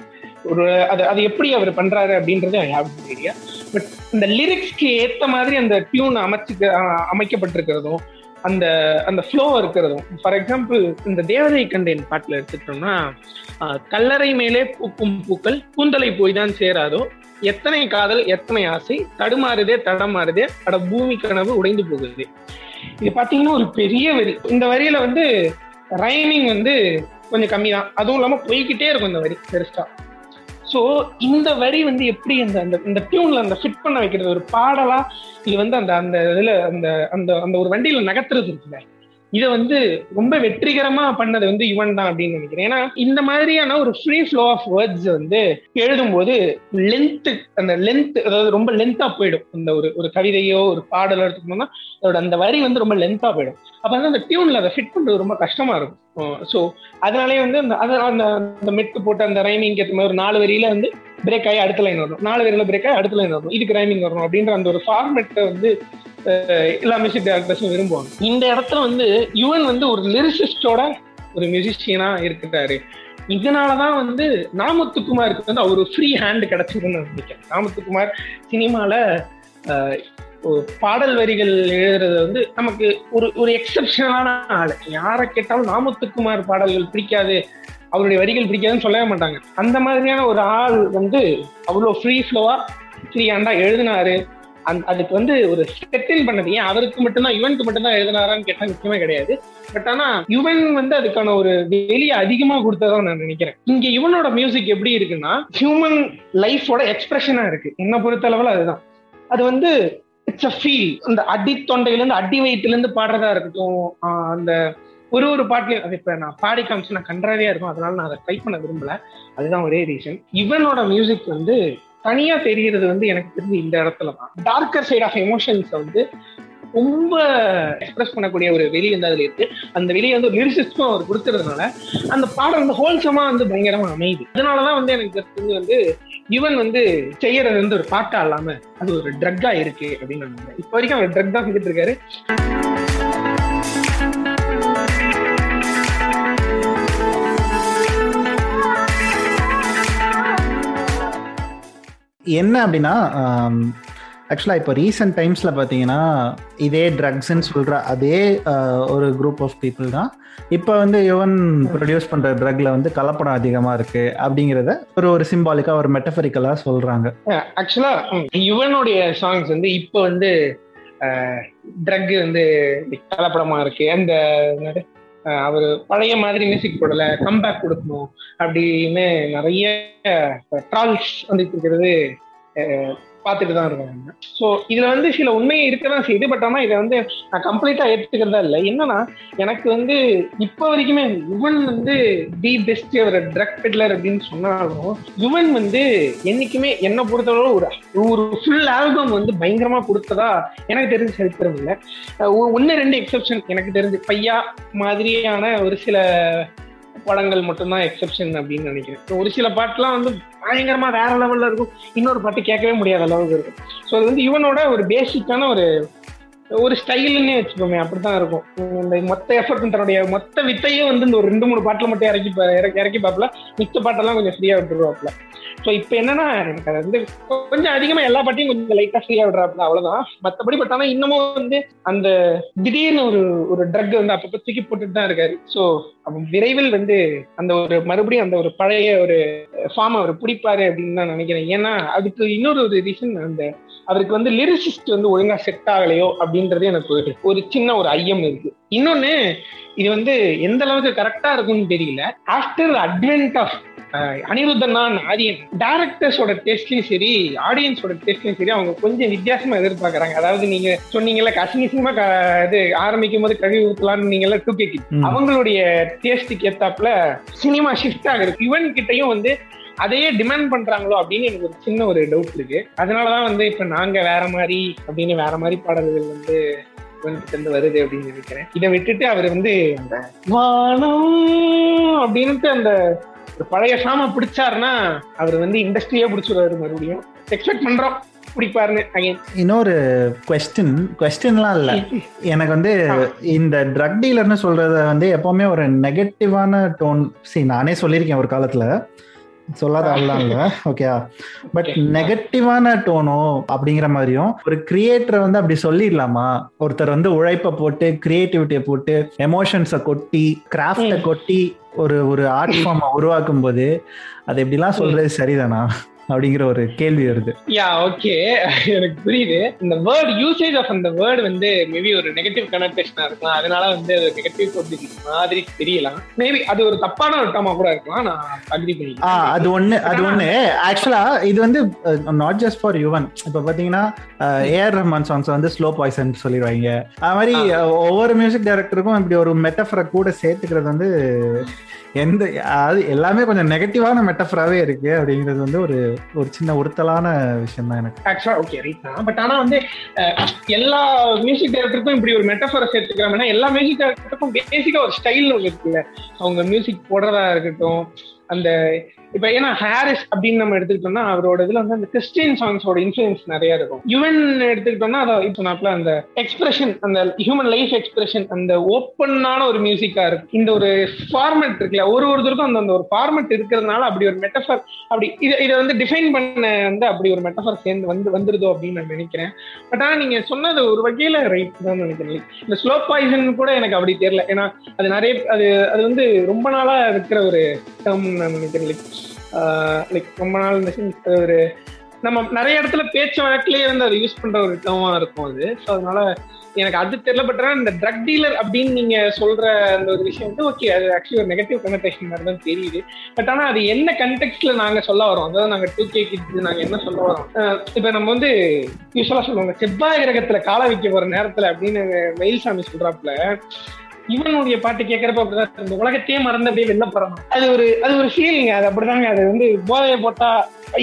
ஒரு அது அது எப்படி அவர் பண்றாரு அப்படின்றது ஐ ஹாவ் ஐடியா பட் இந்த லிரிக்ஸ்க்கு ஏத்த மாதிரி அந்த டியூன் அமைச்சுக்க அமைக்கப்பட்டிருக்கிறதும் அந்த அந்த ஃப்ளோ இருக்கிறதும். ஃபார் எக்ஸாம்பிள் இந்த தேவதை கண்டேன் பாட்டில் எடுத்துக்கிட்டோம்னா கல்லறை மேலே பூக்கும் பூக்கள் கூந்தலை போய் தான் சேராதோ எத்தனை காதல் எத்தனை ஆசை தடுமாறுதே தடமாறுதே அட பூமி கனவு உடைந்து போகுது. இது பார்த்தீங்கன்னா ஒரு பெரிய வரி. இந்த வரியில வந்து ரைமிங் வந்து கொஞ்சம் கம்மி தான் அதுவும் இல்லாமல் போய்கிட்டே இருக்கும் இந்த வரி பெருசா. ஸோ இந்த வரி வந்து எப்படி அந்த அந்த இந்த டியூன்ல அந்த ஃபிட் பண்ண வைக்கிறது? ஒரு பாடலா? இது வந்து அந்த அந்த இதுல அந்த அந்த அந்த ஒரு வண்டியில நகர்த்துறது இருக்குல்ல? இதை வந்து ரொம்ப வெற்றிகரமா பண்ணது வந்து யுவன் தான் அப்படின்னு நினைக்கிறேன். ஏன்னா இந்த மாதிரியான ஒரு ஃப்ரீ ஃப்ளோ ஆஃப் வேர்ட்ஸ் வந்து எழுதும்போது லென்த்து அந்த லென்த் அதாவது ரொம்ப லென்த்தா போயிடும். அந்த ஒரு ஒரு கவிதையோ ஒரு பாடலோ எடுத்துக்கணும்னா அதோட அந்த வரி வந்து ரொம்ப லென்த்தா போயிடும். அப்ப வந்து அந்த டியூன்ல அதை ஃபிட் பண்றது ரொம்ப கஷ்டமா இருக்கும். ஸோ அதனாலே வந்து அந்த அந்த அந்த மெட்டு போட்டு அந்த ரைமிங் ஏற்ற மாதிரி ஒரு நாலு வரியில வந்து பிரேக் ஆகி அடுத்த லைன் வரணும். நாலு வரியில பிரேக் ஆகி அடுத்த லைன் வரணும். இதுக்கு ரைமிங் வரணும் அப்படின்ற அந்த ஒரு ஃபார்மெட்டை வந்து எல்லா மியூசிக் டேரக்டர்ஸும் விரும்புவாங்க. இந்த இடத்துல வந்து யுவன் வந்து ஒரு லிரிசிஸ்டோட ஒரு மியூசிஷியனா இருக்கிறாரு. இதனாலதான் வந்து நாமத்துக்குமாருக்கு வந்து அவர் ஃப்ரீ ஹேண்ட் கிடைச்சதுன்னு நான் நினைக்கிறேன். நாமத்துக்குமார் சினிமால பாடல் வரிகள் எழுதுறது வந்து நமக்கு ஒரு ஒரு எக்ஸப்ஷனலான ஆள். யாரை கேட்டாலும் நாமத்துக்குமார் பாடல்கள் பிடிக்காது அவருடைய வரிகள் பிடிக்காதுன்னு சொல்லவே மாட்டாங்க. அந்த மாதிரியான ஒரு ஆள் வந்து அவ்வளோ ஃப்ரீ ஃப்ளோவா ஃப்ரீ ஹேண்டா எழுதினாரு. அதுக்கு வந்து ஒரு செட்டில் பண்ணது. ஏன் அவருக்கு மட்டும்தான் யுவனுக்கு மட்டும்தான் எழுதினாரான்னு கேட்டா நிச்சயமே கிடையாது. பட் ஆனா யுவன் வந்து அதுக்கான ஒரு வெளியே அதிகமா கொடுத்ததா நான் நினைக்கிறேன். இங்க யுவனோட மியூசிக் எப்படி இருக்குன்னா ஹியூமன் லைஃபோட எக்ஸ்பிரஷனா இருக்கு. என்ன பொறுத்தளவுல அதுதான். அது வந்து இட்ஸ் அ ஃபீல் அந்த அடி தொண்டையில இருந்து அடி வயிற்றுல இருந்து பாடுறதா இருக்கட்டும் அந்த ஒரு ஒரு பாட்டுலயும் அது இப்ப நான் பாடி காமிச்சு நான் கன்றாவே இருக்கும் அதனால நான் அதை ட்ரை பண்ண விரும்பல. அதுதான் ஒரே ரீசன் இவனோட மியூசிக் வந்து தனியா தெரிகிறது வந்து எனக்கு தெரிஞ்சு இந்த இடத்துல தான். டார்க்கர் சைட் ஆஃப் எமோஷன்ஸ் வந்து ரொம்ப எக்ஸ்பிரஸ் பண்ணக்கூடிய ஒரு வெளி வந்து அதுல இருக்கு. அந்த வெளியை வந்து ஒரு லிரிசிஸ்டும் அவர் கொடுத்துறதுனால அந்த பாடம் வந்து ஹோல்சமா வந்து பயங்கரமா அமையுது. அதனாலதான் வந்து எனக்கு தெரிஞ்சு வந்து இவன் வந்து செய்யறது வந்து ஒரு பாட்டா இல்லாம அது ஒரு ட்ரக்கா இருக்கு அப்படின்னு நான் நினைக்கிறேன் இப்போ வரைக்கும் அவர் ட்ரக் தான் செஞ்சுட்டு இருக்காரு. என்ன அப்படின்னா ஆக்சுவலாக இப்போ ரீசெண்ட் டைம்ஸில் பார்த்தீங்கன்னா இதே ட்ரக்ஸ்ன்னு சொல்கிற அதே ஒரு குரூப் ஆஃப் பீப்புள் தான். இப்போ வந்து யுவன் ப்ரொடியூஸ் பண்ணுற ட்ரக்ல வந்து கலப்படம் அதிகமாக இருக்குது அப்படிங்கிறத ஒரு ஒரு சிம்பாலிக்காக ஒரு மெட்டஃபரிக்கலாக சொல்கிறாங்க ஆக்சுவலாக யுவனுடைய சாங்ஸ் வந்து இப்போ வந்து ட்ரக் வந்து கலப்படமாக இருக்கு. அந்த அவர் பழைய மாதிரி மியூசிக் போடல கம்பேக் கொடுக்கணும் அப்படின்னு நிறைய ட்ரால்ஸ் வந்துட்டு இருக்கிறது பார்த்துட்டு தான் இருக்காங்க ஸோ இதுல வந்து சில உண்மையை இருக்கதான் செய்யுது பட் ஆனால் இதை வந்து நான் கம்ப்ளீட்டா ஏற்றுக்கிறதா இல்லை. என்னன்னா எனக்கு வந்து இப்போ வரைக்குமே யுவன் வந்து தி பெஸ்ட் ஒரு ட்ரக் பெட்லர் அப்படின்னு சொன்னாலும் யுவன் வந்து என்னைக்குமே என்னை பொறுத்தளவு ஒரு ஒரு ஃபுல் ஆல்பம் வந்து பயங்கரமா கொடுத்ததா எனக்கு தெரிஞ்சு சரித்திரம் இல்லை. ஒன்று ரெண்டு எக்ஸப்ஷன் எனக்கு தெரிஞ்சு பையா மாதிரியான ஒரு சில படங்கள் மட்டும்தான் எக்ஸெப்ஷன் அப்படின்னு நினைக்கிறேன். ஒரு சில பாட்டுலாம் வந்து பயங்கரமா வேற லெவல்ல இருக்கும். இன்னொரு பாட்டு கேட்கவே முடியாத அளவுக்கு இருக்கும். ஸோ அது வந்து இவனோட ஒரு பேசிக்கான ஒரு ஒரு ஸ்டைல்னே வச்சுக்கோமே அப்படித்தான் இருக்கும். இந்த மொத்த எஃபர்ட் தன்னுடைய மொத்த வித்தையும் வந்து இந்த ஒரு ரெண்டு மூணு பாட்டில் மட்டும் இறக்கி இறக்கி இறக்கி பார்ப்பல மிச்ச பாட்டெல்லாம் கொஞ்சம் ஃப்ரீயாக விட்டுருவாப்ல ஸோ இப்போ என்னன்னா எனக்கு அது வந்து கொஞ்சம் அதிகமாக எல்லா பாட்டையும் கொஞ்சம் லைட்டாக ஃப்ரீயாக விடுறாப்ல அவ்வளோதான் மற்றபடி பட் ஆனால் இன்னமும் வந்து அந்த திடீர்னு ஒரு ஒரு ட்ரக் வந்து அப்பப்போ தூக்கி போட்டுட்டு தான் இருக்காரு. ஸோ விரைவில் வந்து அந்த ஒரு மறுபடியும் அந்த ஒரு பழைய ஒரு ஃபார்ம் அவர் பிடிப்பாரு அப்படின்னு தான் நினைக்கிறேன். ஏன்னா அதுக்கு இன்னொரு ஒரு ரீசன் அந்த அவருக்கு வந்து லிரிசிஸ்ட் வந்து ஒழுங்கா செட் ஆகலையோ அப்படின்றது எனக்கு ஒரு சின்ன ஒரு ஐயம் இருக்கு. இன்னொன்னு இது வந்து எந்த அளவுக்கு கரெக்டா இருக்கும்னு தெரியல. ஆஃப்டர் அட்வென்ட் ஆஃப் அனிருத்தனா ஆரியன். டேரக்டர்ஸோட டேஸ்ட்லயும் சரி ஆடியன்ஸோட டேஸ்ட்லயும் சரி அவங்க கொஞ்சம் வித்தியாசமா எதிர்பார்க்கறாங்க. அதாவது நீங்க சொன்னீங்கல்ல கசினி சினிமா இது ஆரம்பிக்கும் போது கழுவி ஊத்தலாம்னு நீங்கல்ல டூ கே. அவங்களுடைய டேஸ்ட்டுக்கு ஏத்தாப்புல சினிமா ஷிஃப்ட் ஆகுது. இவன் கிட்டயும் வந்து அதையே டிமாண்ட் பண்றாங்களோ அப்படின்னு எனக்கு ஒரு சின்ன ஒரு டவுட் இருக்கு. அதனாலதான் வந்து இப்ப நாங்க வேற மாதிரி அப்படின்னு வேற மாதிரி பாடல்கள் வந்து இருந்து வருது அப்படின்னு நினைக்கிறேன். இதை விட்டுட்டு அவர் வந்து அந்த வானம் அப்படின்ட்டு அந்த ஒரு பழைய சாம பிடிச்சாருன்னா அவர் வந்து இண்டஸ்ட்ரியே பிடிச்சிருவாரு மறுபடியும். எக்ஸ்பெக்ட் பண்றோம். இன்னொரு கொஸ்டின் கொஸ்டின்லாம் இல்லை. எனக்கு வந்து இந்த ட்ரக் டீலர்னு சொல்றத வந்து எப்பவுமே ஒரு நெகட்டிவான டோன் சி நானே சொல்லியிருக்கேன் ஒரு காலத்துல. சொல்லாத ஆள்லாம் இல்ல. ஓகே பட் நெகட்டிவான டோனோ அப்படிங்கிற மாதிரியும் ஒரு கிரியேட்டரை வந்து அப்படி சொல்லிடலாமா? ஒருத்தர் வந்து உழைப்பை போட்டு கிரியேட்டிவிட்டியை போட்டு எமோஷன்ஸை கொட்டி கிராஃப்டை கொட்டி ஒரு ஒரு ஆர்ட் ஃபார்மை உருவாக்கும் போது அது எப்படிலாம் சொல்றது சரிதானா? அப்படிங்கிற ஒரு கேள்வி வருது. யா ஓகே எனக்கு புரியுது. இந்த வேர்ட் யூசேஜ் ஆஃப் அந்த வேர்டு வந்து மேபி ஒரு நெகட்டிவ் கனெக்டேஷனா இருக்கலாம். அதனால வந்து அது நெகட்டிவ் பப்ளிசிட்டி மாதிரி தெரியலாம் மேபி அது ஒரு தப்பான ஒரு டமா கூட இருக்கலாம். நான் அக்ரி பண்ணிக்கிறேன். அது ஒண்ணு அது ஒண்ணு. ஆக்சுவலா இது வந்து நாட் ஜஸ்ட் ஃபார் யுவன் இப்ப பாத்தீங்கன்னா ஏஆர் ரஹ்மான் சாங்ஸ் வந்து ஸ்லோ பாய்சன் சொல்லிடுவாங்க. அது மாதிரி ஒவ்வொரு மியூசிக் டைரக்டருக்கும் இப்படி ஒரு மெட்டஃபரை கூட சேர்த்துக்கிறது வந்து எந்த அது எல்லாமே கொஞ்சம் நெகட்டிவான மெட்டஃபராகவே இருக்கு அப்படிங்கிறது வந்து ஒரு ஒரு சின்ன உறுத்தலான விஷயம் தான் எனக்கு. ஆக்சுவலாக ஓகே ரைட் தான். பட் ஆனால் வந்து எல்லா மியூசிக் டைரக்டருக்கும் இப்படி ஒரு மெட்டஃபரை சேர்த்துக்கிறாங்கன்னா எல்லா மியூசிக் டைரக்டருக்கும் பேசிக்காக ஒரு ஸ்டைல் ஒன்று இருக்குல்ல. அவங்க மியூசிக் போடுறதா இருக்கட்டும் அந்த இப்ப ஏன்னா ஹாரிஸ் அப்படின்னு நம்ம எடுத்துக்கிட்டோம்னா அவரோட இதுல வந்து அந்த கிறிஸ்டியன் சாங்ஸோட இன்ஃபுளுன்ஸ் நிறைய இருக்கும். யுவன் எடுத்துக்கிட்டோம்னா அதை இப்போ அந்த எக்ஸ்பிரஷன் அந்த ஹியூமன் லைஃப் எக்ஸ்பிரஷன் அந்த ஓப்பனான ஒரு மியூசிக்கா இருக்கு இந்த ஒரு ஃபார்மெட் இருக்குல்ல ஒரு ஒருத்தருக்கும் அந்த அந்த ஒரு ஃபார்மெட் இருக்கிறதுனால அப்படி ஒரு மெட்டஃபர் அப்படி இதை இதை வந்து டிஃபைன் பண்ண வந்து அப்படி ஒரு மெட்டஃபர் சேர்ந்து வந்து வந்துருதோ அப்படின்னு நான் நினைக்கிறேன். பட் ஆனா நீங்க சொன்னது ஒரு வகையில ரைட் தான் நினைக்கிறேன். இந்த ஸ்லோ பாய்சன் கூட எனக்கு அப்படி தெரியல. ஏன்னா அது நிறைய அது அது வந்து ரொம்ப நாளா இருக்கிற ஒரு டேர்ம் நான் நினைக்கிறேன். லைக் ரொம்ப நாள் இந்த ஒரு நம்ம நிறைய இடத்துல பேச்சு வழக்குலயே வந்து அதை யூஸ் பண்ற ஒரு டேர்மா இருக்கும் அது. ஸோ அதனால எனக்கு அது தெரியல பட் இந்த ட்ரக் டீலர் அப்படின்னு நீங்க சொல்ற அந்த ஒரு விஷயம் வந்து ஓகே அது ஆக்சுவலி ஒரு நெகட்டிவ் கனெக்டேஷன் மாதிரி தான் தெரியுது. பட் ஆனா அது என்ன கண்டெக்ட்ல நாங்க சொல்ல வரோம்? அதாவது நாங்க டூ கே கிட்ஸ் நாங்க என்ன சொல்ல வரோம்? இப்ப நம்ம வந்து யூஸ்வலா சொல்லுவாங்க செவ்வாய் கிரகத்துல கால வைக்க போற நேரத்துல அப்படின்னு மயில்சாமி சொல்றாப்புல இவனுடைய பாட்டு கேட்கறப்ப அப்படிதான் இந்த உலகத்தையே மறந்து அப்படியே வெளில போறான் அது ஒரு அது ஒரு ஃபீலிங் அது அப்படிதாங்க. அது வந்து போதையை போட்டா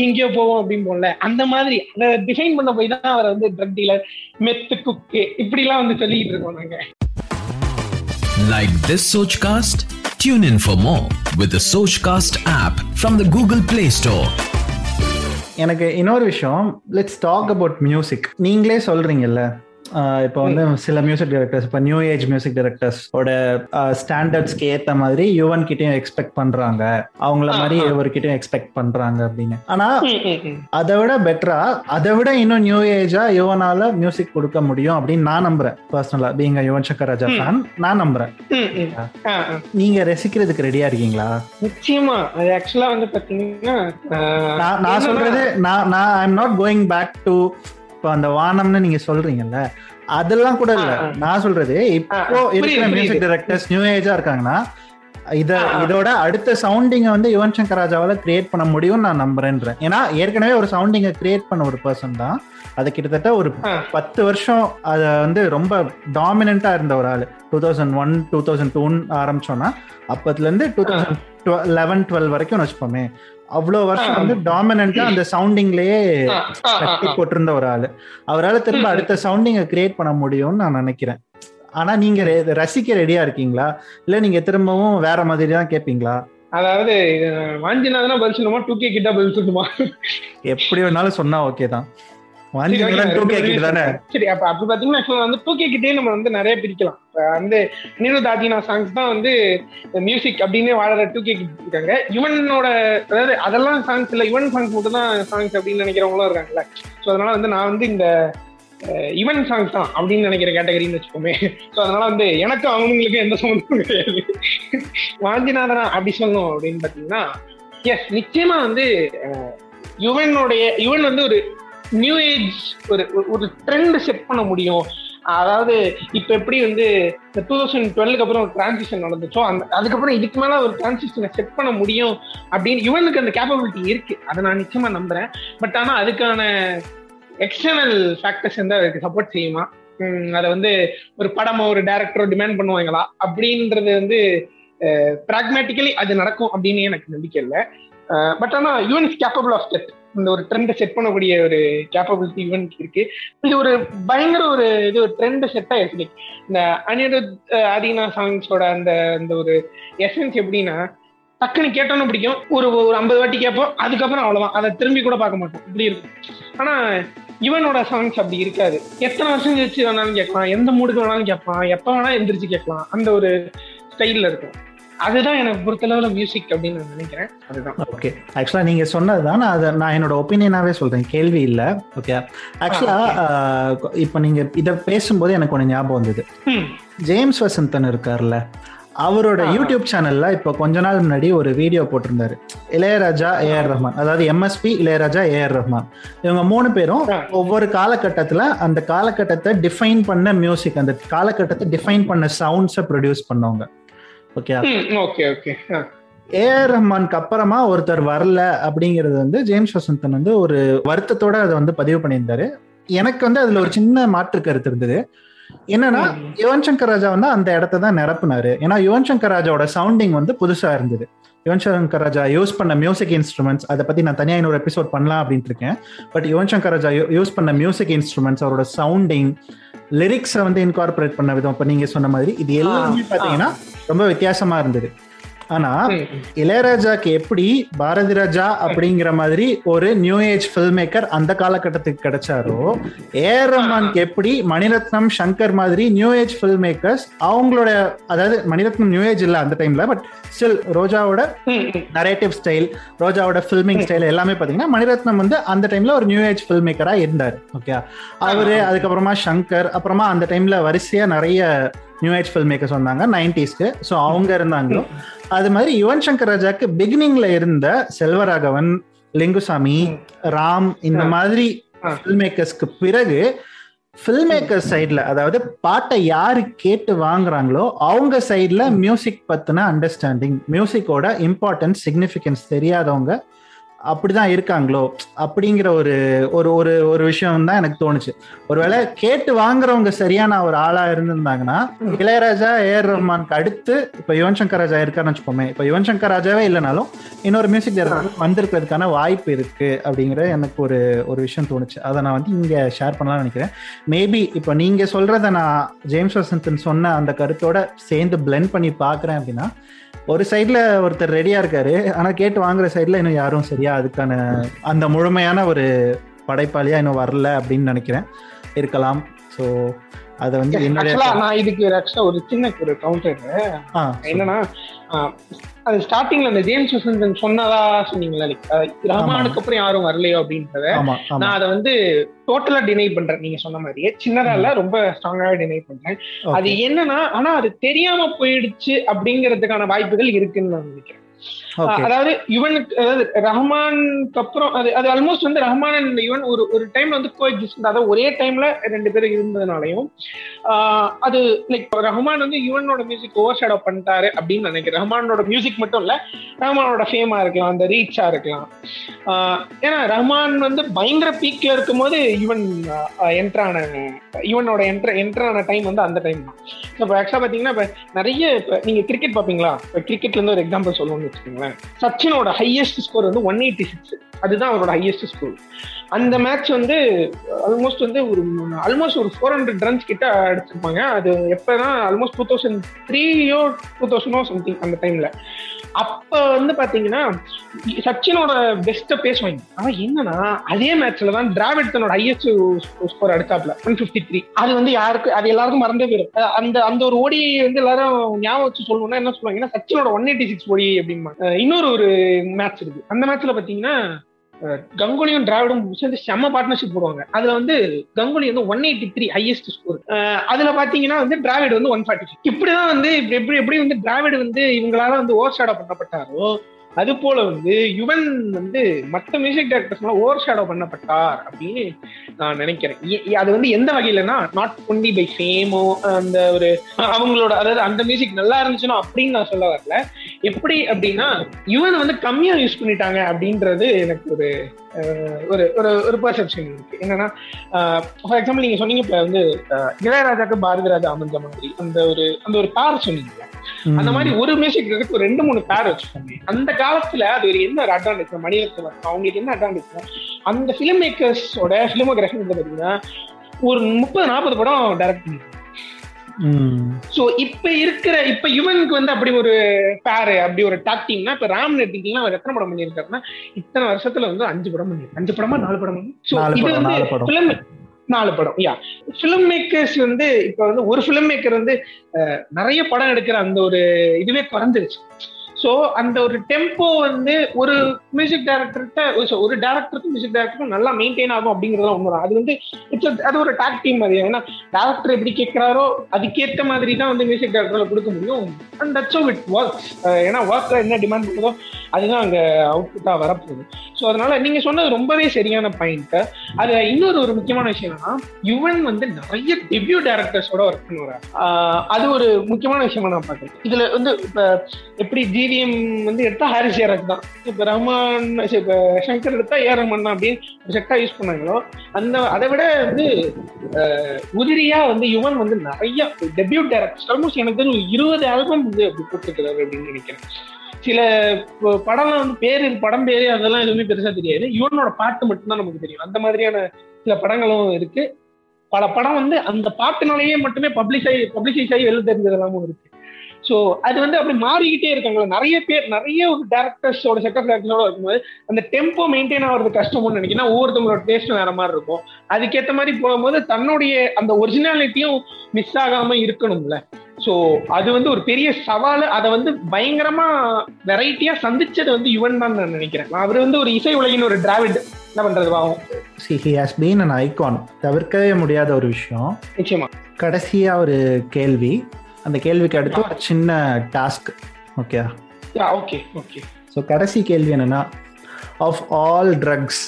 எங்கேயோ போவோம் அப்படின்னு போல அந்த மாதிரி அதை டிஃபைன் பண்ண போய் தான் அவர் வந்து ட்ரக் டீலர் மெத்து குக்கு இப்படி எல்லாம் வந்து சொல்லிட்டு இருக்கோம் நாங்க. Like this Sochcast? Tune in for more with the Sochcast app from the Google Play Store. எனக்கு இன்னொரு விஷயம் லெட்ஸ் டாக் அபவுட் மியூசிக் நீங்களே சொல்றீங்கல்ல இப்போ வந்து சில மியூசிக் டைரக்டர்ஸ் இப்போ நியூ ஏஜ் மியூசிக் டைரக்டர்ஸோட ஸ்டாண்டர்ட்ஸ்க்கு ஏத்த மாதிரி யுவன் கிட்டயும் எக்ஸ்பெக்ட் பண்றாங்க. அவங்கள மாதிரி. இவர்கிட்டயும் எக்ஸ்பெக்ட் பண்றாங்க அப்படின்னு. ஆனா. அதை விட பெட்டரா அதை விட இன்னும் நியூ ஏஜா யுவனால மியூசிக் கொடுக்க முடியும் அப்படின்னு நான் நம்புறேன். பர்சனலா பீங்க யுவன் சங்கர் ராஜா. ஃபேன் நான் நம்புறேன். நீங்க ரசிக்கிறதுக்கு ரெடியா இருக்கீங்களா? நிச்சயமா. அது ஆக்சுவலா வந்து பாத்தீங்கன்னா நான் சொல்றது நான் நான் I am not going back to இப்போ அந்த வானம்னு நீங்க சொல்றீங்கல்ல அதெல்லாம் கூட இல்ல. நான் சொல்றது இப்போ இருக்கிற மியூசிக். டைரக்டர்ஸ் நியூ ஏஜா இருக்காங்கன்னா இத. இதோட அடுத்த சவுண்டிங்க வந்து யுவன் சங்கர் ராஜாவால கிரியேட் பண்ண முடியும்னு நான் நம்புறேன்றேன் ஏன்னா ஏற்கனவே ஒரு சவுண்டிங்கை கிரியேட் பண்ண ஒரு பர்சன் தான் அது கிட்டத்தட்ட ஒரு. பத்து வருஷம் அதை வந்து ரொம்ப டாமினண்டா இருந்த ஒரு ஆள் two thousand one two thousand டூன்னு ஆரம்பிச்சோம்னா அப்பத்துல இருந்து டூ தௌசண்ட் லெவன் டுவெல் வரைக்கும் வச்சுப்போமே அவ்வளோ வருஷம். வந்து டாமினண்டா அந்த சவுண்டிங்லயே கட்டி. போட்டிருந்த ஒரு ஆளு. அவரால் திரும்ப. அடுத்த சவுண்டிங்கை கிரியேட் பண்ண முடியும்னு நான் நினைக்கிறேன். ஆனா நீங்க ரசிக்க ரெடியா இருக்கீங்களா? இல்ல நீங்க திரும்பவும் வேற மாதிரி தான் கேட்பீங்களா அதாவது இது வாஞ்சினாதான் பதில் சொல்லணுமா டூ கே கிட்டா பதில் சொல்லணுமா எப்படி வேணாலும் சொன்னா ஓகே தான். சரி, அப்ப அப்படி பாத்தீங்கன்னா வந்து டூ கே கிட்டே நம்ம வந்து நிறைய பிரிக்கலாம். வந்து அனிருத் ஆதினா சாங்ஸ் தான் வந்து மியூசிக் அப்படின்னு வாழற டூ கே கிட் இருக்காங்க. யுவனோட அதாவது அதெல்லாம் சாங்ஸ் இல்ல யுவன் சாங்ஸ் மட்டும் தான் சாங்ஸ் அப்படின்னு நினைக்கிறவங்களும் இருக்காங்கல்ல. ஸோ அதனால வந்து நான் வந்து இந்த யுவன் சாங்ஸ் தான் அப்படின்னு நினைக்கிற கேட்டகரின்னு வச்சுக்கோமே. ஸோ அதனால வந்து எனக்கும் அவங்களுக்கும் எந்த சம்மந்தமும் கிடையாது. வாஞ்சிநாதனா அப்படி சொல்லணும் அப்படின்னு பாத்தீங்கன்னா எஸ் நிச்சயமா வந்து யுவனுடைய யுவன் வந்து ஒரு நியூ ஏஜ் ஒரு ஒரு- ஒரு ட்ரெண்ட் செட் பண்ண முடியும். அதாவது இப்ப எப்படி வந்து இந்த டூ தௌசண்ட் டுவெல்க்கு அப்புறம் ஒரு டிரான்சிஷன் நடந்துச்சோ அந்த அதுக்கப்புறம் இதுக்கு மேல ஒரு டிரான்சிஷனை செட் பண்ண முடியும் அப்படின்னு இவனுக்கு அந்த கேப்பபிலிட்டி இருக்கு. அதை நான் நிச்சயமா நம்புறேன். பட் ஆனா அதுக்கான எக்ஸ்டர்னல் ஃபேக்டர்ஸ் வந்து அதுக்கு சப்போர்ட் செய்யுமா? அதை வந்து ஒரு படமோ ஒரு டேரக்டரோ டிமாண்ட் பண்ணுவாங்களா? அப்படின்றது வந்து ப்ராக்மேட்டிக்கலி அது நடக்கும் அப்படின்னு எனக்கு நம்பிக்கை இல்லை. பட் ஆனா Yuvan is capable of that இந்த ஒரு ட்ரெண்டை செட் பண்ணக்கூடிய ஒரு கேப்பபிலிட்டி ஈவென்ட் இருக்கு. இது ஒரு பயங்கர ஒரு இது ஒரு ட்ரெண்ட் செட் ஆயிடுச்சு இந்த அனிருத் அஹ், ஆதினா சாங்ஸோட அந்த அந்த ஒரு எசன்ஸ் எப்படின்னா டக்குன்னு கேட்டோன்னு பிடிக்கும். ஒரு ஒரு ஐம்பது வாட்டி கேட்போம். அதுக்கப்புறம் அவ்வளவுதான். அதை திரும்பி கூட பார்க்க மாட்டோம். இப்படி இருக்கும். ஆனா இவனோட சாங்ஸ் அப்படி இருக்காது. எத்தனை வருஷம் கழிச்சு வேணாலும் கேட்கலாம். எந்த மூடுக்கு வேணாலும் கேட்கலாம். எப்போ வேணாலும் எந்திரிச்சு கேட்கலாம். அந்த ஒரு ஸ்டைல்ல இருக்கும். அதுதான் எனக்கு பொறுத்தளவுல மியூசிக் அப்படின்னு நான் நினைக்கிறேன். அதுதான். ஓகே ஆக்சுவலா நீங்க சொன்னதுதான். நான் அதை நான் என்னோட ஒப்பீனியனாவே சொல்றேன். கேள்வி இல்ல. ஓகே ஆக்சுவலா இப்போ நீங்க இதை பேசும்போது எனக்கு ஒன்று ஞாபகம் வந்தது. ஜேம்ஸ் வசந்தன் இருக்கார்ல அவரோட யூடியூப் சேனல்ல இப்போ கொஞ்ச நாள் முன்னாடி ஒரு வீடியோ போட்டிருந்தாரு. இளையராஜா ஏஆர் ரஹ்மான். அதாவது எம்எஸ்பி இளையராஜா ஏஆர் ரஹ்மான். இவங்க மூணு பேரும். ஒவ்வொரு காலகட்டத்துல அந்த காலகட்டத்தை டிஃபைன் பண்ண மியூசிக் அந்த காலகட்டத்தை டிஃபைன் பண்ண சவுண்ட்ஸை ப்ரொடியூஸ் பண்ணவங்க. ஓகே ஓகே ஓகே ஏஆர் ரஹ்மானுக்கு அப்புறமா ஒருத்தர் வரல அப்படிங்கிறது வந்து ஜேம்ஸ் வசந்தன் வந்து ஒரு வருத்தத்தோட அதை வந்து பதிவு பண்ணியிருந்தாரு. எனக்கு வந்து அதுல ஒரு சின்ன மாற்று கருத்து இருந்தது. என்னன்னா யுவன் சங்கர் ராஜா வந்து அந்த இடத்த தான் நிரப்புனாரு. ஏன்னா யுவன் சங்கர் ராஜாவோட சவுண்டிங் வந்து புதுசா இருந்தது. யுவன் சங்கர் ராஜா யூஸ் பண்ண மியூசிக் இன்ஸ்ட்ருமெண்ட்ஸ் அதை பத்தி நான் தனியாக இன்னொரு எபிசோட் பண்ணலாம் அப்படின்ட்டு இருக்கேன். பட் யுவன் சங்கர் ராஜா யூஸ் பண்ண மியூசிக் இன்ஸ்ட்ருமெண்ட்ஸ் அவரோட சவுண்டிங் லிரிக்ஸை வந்து இன்கார்பரேட் பண்ண விதம். இப்போ நீங்க சொன்ன மாதிரி இது எல்லாமே பார்த்தீங்கன்னா ரொம்ப வித்தியாசமா இருந்தது. ஆனா இளையராஜாக்கு எப்படி பாரதி ராஜா அப்படிங்கிற மாதிரி ஒரு நியூ ஏஜ் ஃபில்ம் மேக்கர் அந்த காலகட்டத்துக்கு கிடைச்சாரோ ஏஆர் ரஹ்மானுக்கு எப்படி மணிரத்னம் சங்கர் மாதிரி நியூ ஏஜ் ஃபில்ம் மேக்கர்ஸ் அவங்களோட அதாவது மணிரத்னம் நியூ ஏஜ் இல்ல அந்த டைம்ல பட் ஸ்டில் ரோஜாவோட நரேட்டிவ் ஸ்டைல் ரோஜாவோட ஃபில்மிங் ஸ்டைல் எல்லாமே பாத்தீங்கன்னா மணிரத்னம் வந்து அந்த டைம்ல ஒரு நியூ ஏஜ் ஃபில்ம் மேக்கரா இருந்தார் ஓகே அவரு அதுக்கப்புறமா சங்கர் அப்புறமா அந்த டைம்ல வரிசையா நிறைய நியூ ஏஜ் ஃபில்ம் மேக்கர்ஸ் வந்தாங்க நைன்டிஸ்க்கு ஸோ அவங்க இருந்தாங்க அது மாதிரி யுவன் சங்கர் ராஜாக்கு பிகினிங்ல இருந்த செல்வராகவன் லிங்குசாமி ராம் இந்த மாதிரி ஃபில்ம் மேக்கர்ஸ்க்கு பிறகு ஃபில்ம் மேக்கர் சைட்ல அதாவது பாட்டை யாரு கேட்டு வாங்குறாங்களோ அவங்க சைட்ல மியூசிக் பத்தின அண்டர்ஸ்டாண்டிங் மியூசிக்கோட இம்பார்ட்டன்ஸ் சிக்னிஃபிகன்ஸ் தெரியாதவங்க அப்படிதான் இருக்காங்களோ? அப்படிங்கிற ஒரு ஒரு ஒரு ஒரு விஷயம் தான் எனக்கு தோணுச்சு. ஒருவேளை கேட்டு வாங்குறவங்க சரியான ஒரு ஆளா இருந்திருந்தாங்கன்னா இளையராஜா ஏஆர் ரஹ்மானுக்கு அடுத்து இப்ப யுவன் சங்கர் ராஜா இருக்காருன்னு வச்சுக்கோமே இப்ப யுவன் சங்கர் ராஜாவே இல்லைனாலும் இன்னொரு மியூசிக் டைரக்டர் வந்திருக்கிறதுக்கான வாய்ப்பு இருக்கு அப்படிங்கிற எனக்கு ஒரு ஒரு விஷயம் தோணுச்சு. அதை நான் வந்து இங்க ஷேர் பண்ணலாம்னு நினைக்கிறேன். மேபி இப்போ நீங்க சொல்றத நான் ஜேம்ஸ் வசந்தன் சொன்ன அந்த கருத்தோட சேர்ந்து பிளெண்ட் பண்ணி பாக்குறேன் அப்படின்னா ஒரு சைட்ல ஒருத்தர் ரெடியா இருக்காரு. ஆனா கேட்டு வாங்குற சைட்ல இன்னும் யாரும் சரியா அதுக்கான அந்த முழுமையான ஒரு படைப்பாளியா இன்னும் வரல அப்படின்னு நினைக்கிறேன். இருக்கலாம். ஸோ அதை வந்து ஆக்சுவலா நான் இதுக்கு ஆக்சுவலா ஒரு சின்ன ஒரு கவுண்டர் என்னன்னா அது ஸ்டார்டிங்ல அந்த ஜேம்ஸ் வசந்தன் சொன்னதா சொன்னீங்களா ரஹ்மானுக்கு அப்புறம் யாரும் வரலையோ அப்படின்றத நான் அதை வந்து டோட்டலா டினை பண்றேன் நீங்க சொன்ன மாதிரியே. சின்னதா இல்ல ரொம்ப ஸ்ட்ராங்காவே டினை பண்றேன். அது என்னன்னா ஆனா அது தெரியாம போயிடுச்சு அப்படிங்கிறதுக்கான வாய்ப்புகள் இருக்குன்னு நான் நினைக்கிறேன். அதாவது யுவனுக்கு அதாவது ரஹ்மானுக்கு அப்புறம் அது அது ஆல்மோஸ்ட் வந்து ரஹ்மான் அண்ட் யுவன் ஒரு ஒரு டைம்ல வந்து கோ அதாவது ஒரே டைம்ல ரெண்டு பேரும் இருந்ததுனாலையும் அது லைக் ரஹ்மான் வந்து யுவனோட மியூசிக் ஓவர் ஷேடோ பண்ணிட்டாரு அப்படின்னு நினைக்கிறேன். ரஹ்மானோட மியூசிக் மட்டும் இல்ல ரஹ்மானோட ஃபேமா இருக்கலாம் அந்த ரீச்சா இருக்கலாம். ஏன்னா ரஹ்மான் வந்து பயங்கர பீக்ல இருக்கும்போது யுவன் என்ட்ரான யுவனோட என்ட்ர என்ட்ரான டைம் வந்து அந்த டைம் தான். இப்போ ஆக்சுவலா பாத்தீங்கன்னா இப்ப நிறைய இப்ப நீங்க கிரிக்கெட் பாப்பீங்களா? இப்ப கிரிக்கெட்ல இருந்து ஒரு எக்ஸாம்பிள் சொல்லணும்னு வச்சுக்கோங்களேன். சச்சினோட ஹையஸ்ட் ஸ்கோர் வந்து ஒன் எயிட்டி சிக்ஸ் அதுதான் அவரோட ஹையஸ்ட் ஸ்கோர் அந்த மேட்ச் வந்து ஆல்மோஸ்ட் வந்து ஒரு ஆல்மோஸ்ட் ஒரு ஃபோர் ஹண்ட்ரட் ரன்ஸ் கிட்ட அடிச்சிருப்பாங்க. அது எப்பனா ஆல்மோஸ்ட் டூ தௌசண்ட் த்ரீயோ டூ தௌசண்டோ சம்திங் அந்த டைம்ல அப்ப வந்து பாத்தீங்கன்னா சச்சினோட பெஸ்ட பேசுவாங்க ஆனா என்னன்னா அதே மேட்ச்ல தான் டிராவிட் தன்னோட ஹையஸ்ட் ஸ்கோர் அடிச்சாப்ல ஒன் பிப்டி த்ரீ அது வந்து யாருக்கு அது எல்லாருக்கும் மறந்தே போயிடும். அந்த அந்த ஒரு ஓடி வந்து எல்லாரும் ஞாபகம் வச்சு சொல்லணும்னா என்ன சொல்லுவாங்கன்னா சச்சினோட ஒன் எயிட்டி சிக்ஸ் ஓடி அப்படிமா இன்னொரு ஒரு மேட்ச் இருக்கு. அந்த மேட்ச்ல பாத்தீங்கன்னா கங்குலியும் டிராவிடும் சேர்ந்து செம்ம பார்ட்னர்ஷிப் போடுவாங்க. அதுல வந்து கங்குலி வந்து one eighty three highest score அதுல பாத்தீங்கன்னா வந்து டிராவிட் வந்து ஒன் ஃபார்ட்டி இப்படிதான் வந்து இப்படி எப்படி எப்படி வந்து டிராவிட் வந்து இவங்களால வந்து ஓவர் ஷேடோ பண்ணப்பட்டாரோ அது போல வந்து யுவன் வந்து மற்ற மியூசிக் டைரக்டர்ஸ் ஓவர் ஷேடோ பண்ணப்பட்டார் அப்படின்னு நான் நினைக்கிறேன். அது வந்து எந்த வகையிலனா நாட் ஒன்லி பை ஃபேமோ அந்த ஒரு அவங்களோட அதாவது அந்த மியூசிக் நல்லா இருந்துச்சுன்னா அப்படின்னு நான் சொல்ல வரல. எப்படி அப்படின்னா யுவன் வந்து கம்மியா யூஸ் பண்ணிட்டாங்க அப்படின்றது எனக்கு ஒரு ஒரு ஒரு ஒரு பர்செப்ஷன் இருக்கு. என்னன்னா ஃபார் எக்ஸாம்பிள் நீங்க சொன்னீங்க இப்ப வந்து இளையராஜாக்கு பாரதி ராஜா அமைஞ்ச மாதிரி அந்த ஒரு அந்த ஒரு பேர் சொன்னீங்க அந்த மாதிரி ஒரு மியூசிக் இருக்கு ஒரு ரெண்டு மூணு பேர் வச்சுக்கோங்க அந்த காலத்துல அது ஒரு என்ன ஒரு அட்வான்டேஜ் மணிரத்னம் அவங்களுக்கு என்ன அட்வான்டேஜ் அந்த ஃபிலிம் மேக்கர்ஸோட ஃபிலிமோகிராஃபி பாத்தீங்கன்னா ஒரு முப்பது நாற்பது படம் டைரக்ட் பண்ணி சோ இப்ப இருக்கிற இப்ப யுவனுக்கு வந்து அப்படி ஒரு பேரு அப்படி ஒரு டாக்டிங்னா இப்ப ராம் எடுத்தீங்கன்னா அவர் எத்தனை படம் பண்ணியிருக்காருன்னா இத்தனை வருஷத்துல வந்து அஞ்சு படம் பண்ணிருக்காரு. அஞ்சு படமா நாலு படம்? இது வந்து நாலு படம். யா பிலிம் மேக்கர்ஸ் வந்து இப்ப வந்து ஒரு ஃபிலிம் மேக்கர் வந்து நிறைய படம் எடுக்கிற அந்த ஒரு இதுவே குறைஞ்சிருச்சு ஸோ அந்த ஒரு டெம்போ வந்து ஒரு மியூசிக் டைரக்டர்கிட்ட ஒரு டேரக்டருக்கும் மியூசிக் டேரக்டருக்கும் நல்லா மெயின்டைன் ஆகும் அப்படிங்கிறதுலாம் உண்மைதான். அது வந்து இட்ஸ் அது ஒரு டாக் டீம் மாதிரி. ஏன்னா டேரக்டர் எப்படி கேட்கிறாரோ அதுக்கேற்ற மாதிரி தான் வந்து மியூசிக் டேரக்டரில் கொடுக்க முடியும். அண்ட் தட்ஸ் இட் ஒர்க்ஸ் ஏன்னா ஒர்க்கில் என்ன டிமாண்ட் இருக்குதோ அதுதான் அங்கே அவுட்புட்டாக வரப்போகுது. ஸோ அதனால நீங்கள் சொன்னது ரொம்பவே சரியான பாயிண்ட்டு அது இன்னொரு ஒரு முக்கியமான விஷயம் என்னன்னா யுவன் வந்து நிறைய டெபியூ டேரக்டர்ஸோட ஒர்க் பண்ணுவார். அது ஒரு முக்கியமான விஷயமா நான் பார்க்குறேன். இதில் வந்து இப்போ எப்படி ஜிவிஎம் வந்து எடுத்தா ஹாரிஸ் ஜெயராஜ் தான். இப்போ ரஹ்மான் இப்போ சங்கர் எடுத்தா ஏ ரஹ்மான் தான் அப்படின்னு செட்டா யூஸ் பண்ணாங்களோ அந்த அதை விட வந்து உதிரியா வந்து யுவன் வந்து நிறைய டெபியூட் டேரக்டர்ஸ் ஆல்மோஸ்ட் எனக்கு தெரிஞ்சு இருபது ஆல்பம் வந்து அப்படி கொடுத்துருக்காரு அப்படின்னு நினைக்கிறேன். சில படம்லாம் வந்து பேரு படம் பேரு அதெல்லாம் எதுவுமே பெருசா தெரியாது. யுவனோட பாட்டு மட்டும்தான் நமக்கு தெரியும். அந்த மாதிரியான சில படங்களும் இருக்கு. பல படம் வந்து அந்த பாட்டுனாலேயே மட்டுமே பப்ளிஷ் ஆகி பப்ளிஷைஸ் ஆகி வெளில தெரிஞ்சதெல்லாமும் இருக்கு. ஸோ அது வந்து அப்படி மாறிக்கிட்டே இருக்காங்களா. நிறைய பேர் நிறைய ஒரு டேரக்டர்ஸோட செட் ஆஃப் டேரக்டர்ஸோட இருக்கும்போது அந்த டெம்போ மெயின்டைன் ஆகிறது கஷ்டம்னு நினைக்கிறேன் ஒவ்வொருத்தவங்களோட டேஸ்ட்டும் வேற மாதிரி இருக்கும். அதுக்கேற்ற மாதிரி போகும்போது தன்னுடைய அந்த ஒரிஜினாலிட்டியும் மிஸ் ஆகாம இருக்கணும்ல. ஸோ அது வந்து ஒரு பெரிய சவால். அதை வந்து பயங்கரமா வெரைட்டியா சந்திச்சது வந்து யுவன் தான் நான் நினைக்கிறேன். அவர் வந்து ஒரு இசை உலகின் ஒரு டிராவிட் என்ன பண்றது பாவம் see he has been an icon தவிர்க்கவே முடியாத ஒரு விஷயம். நிச்சயமா. கடைசியா ஒரு கேள்வி. அந்த கேள்விக்கு அடுத்து ஒரு சின்ன task okay okay okay so கடைசி கேள்வி என்னன்னா ஆஃப் ஆல் ட்ரக்ஸ்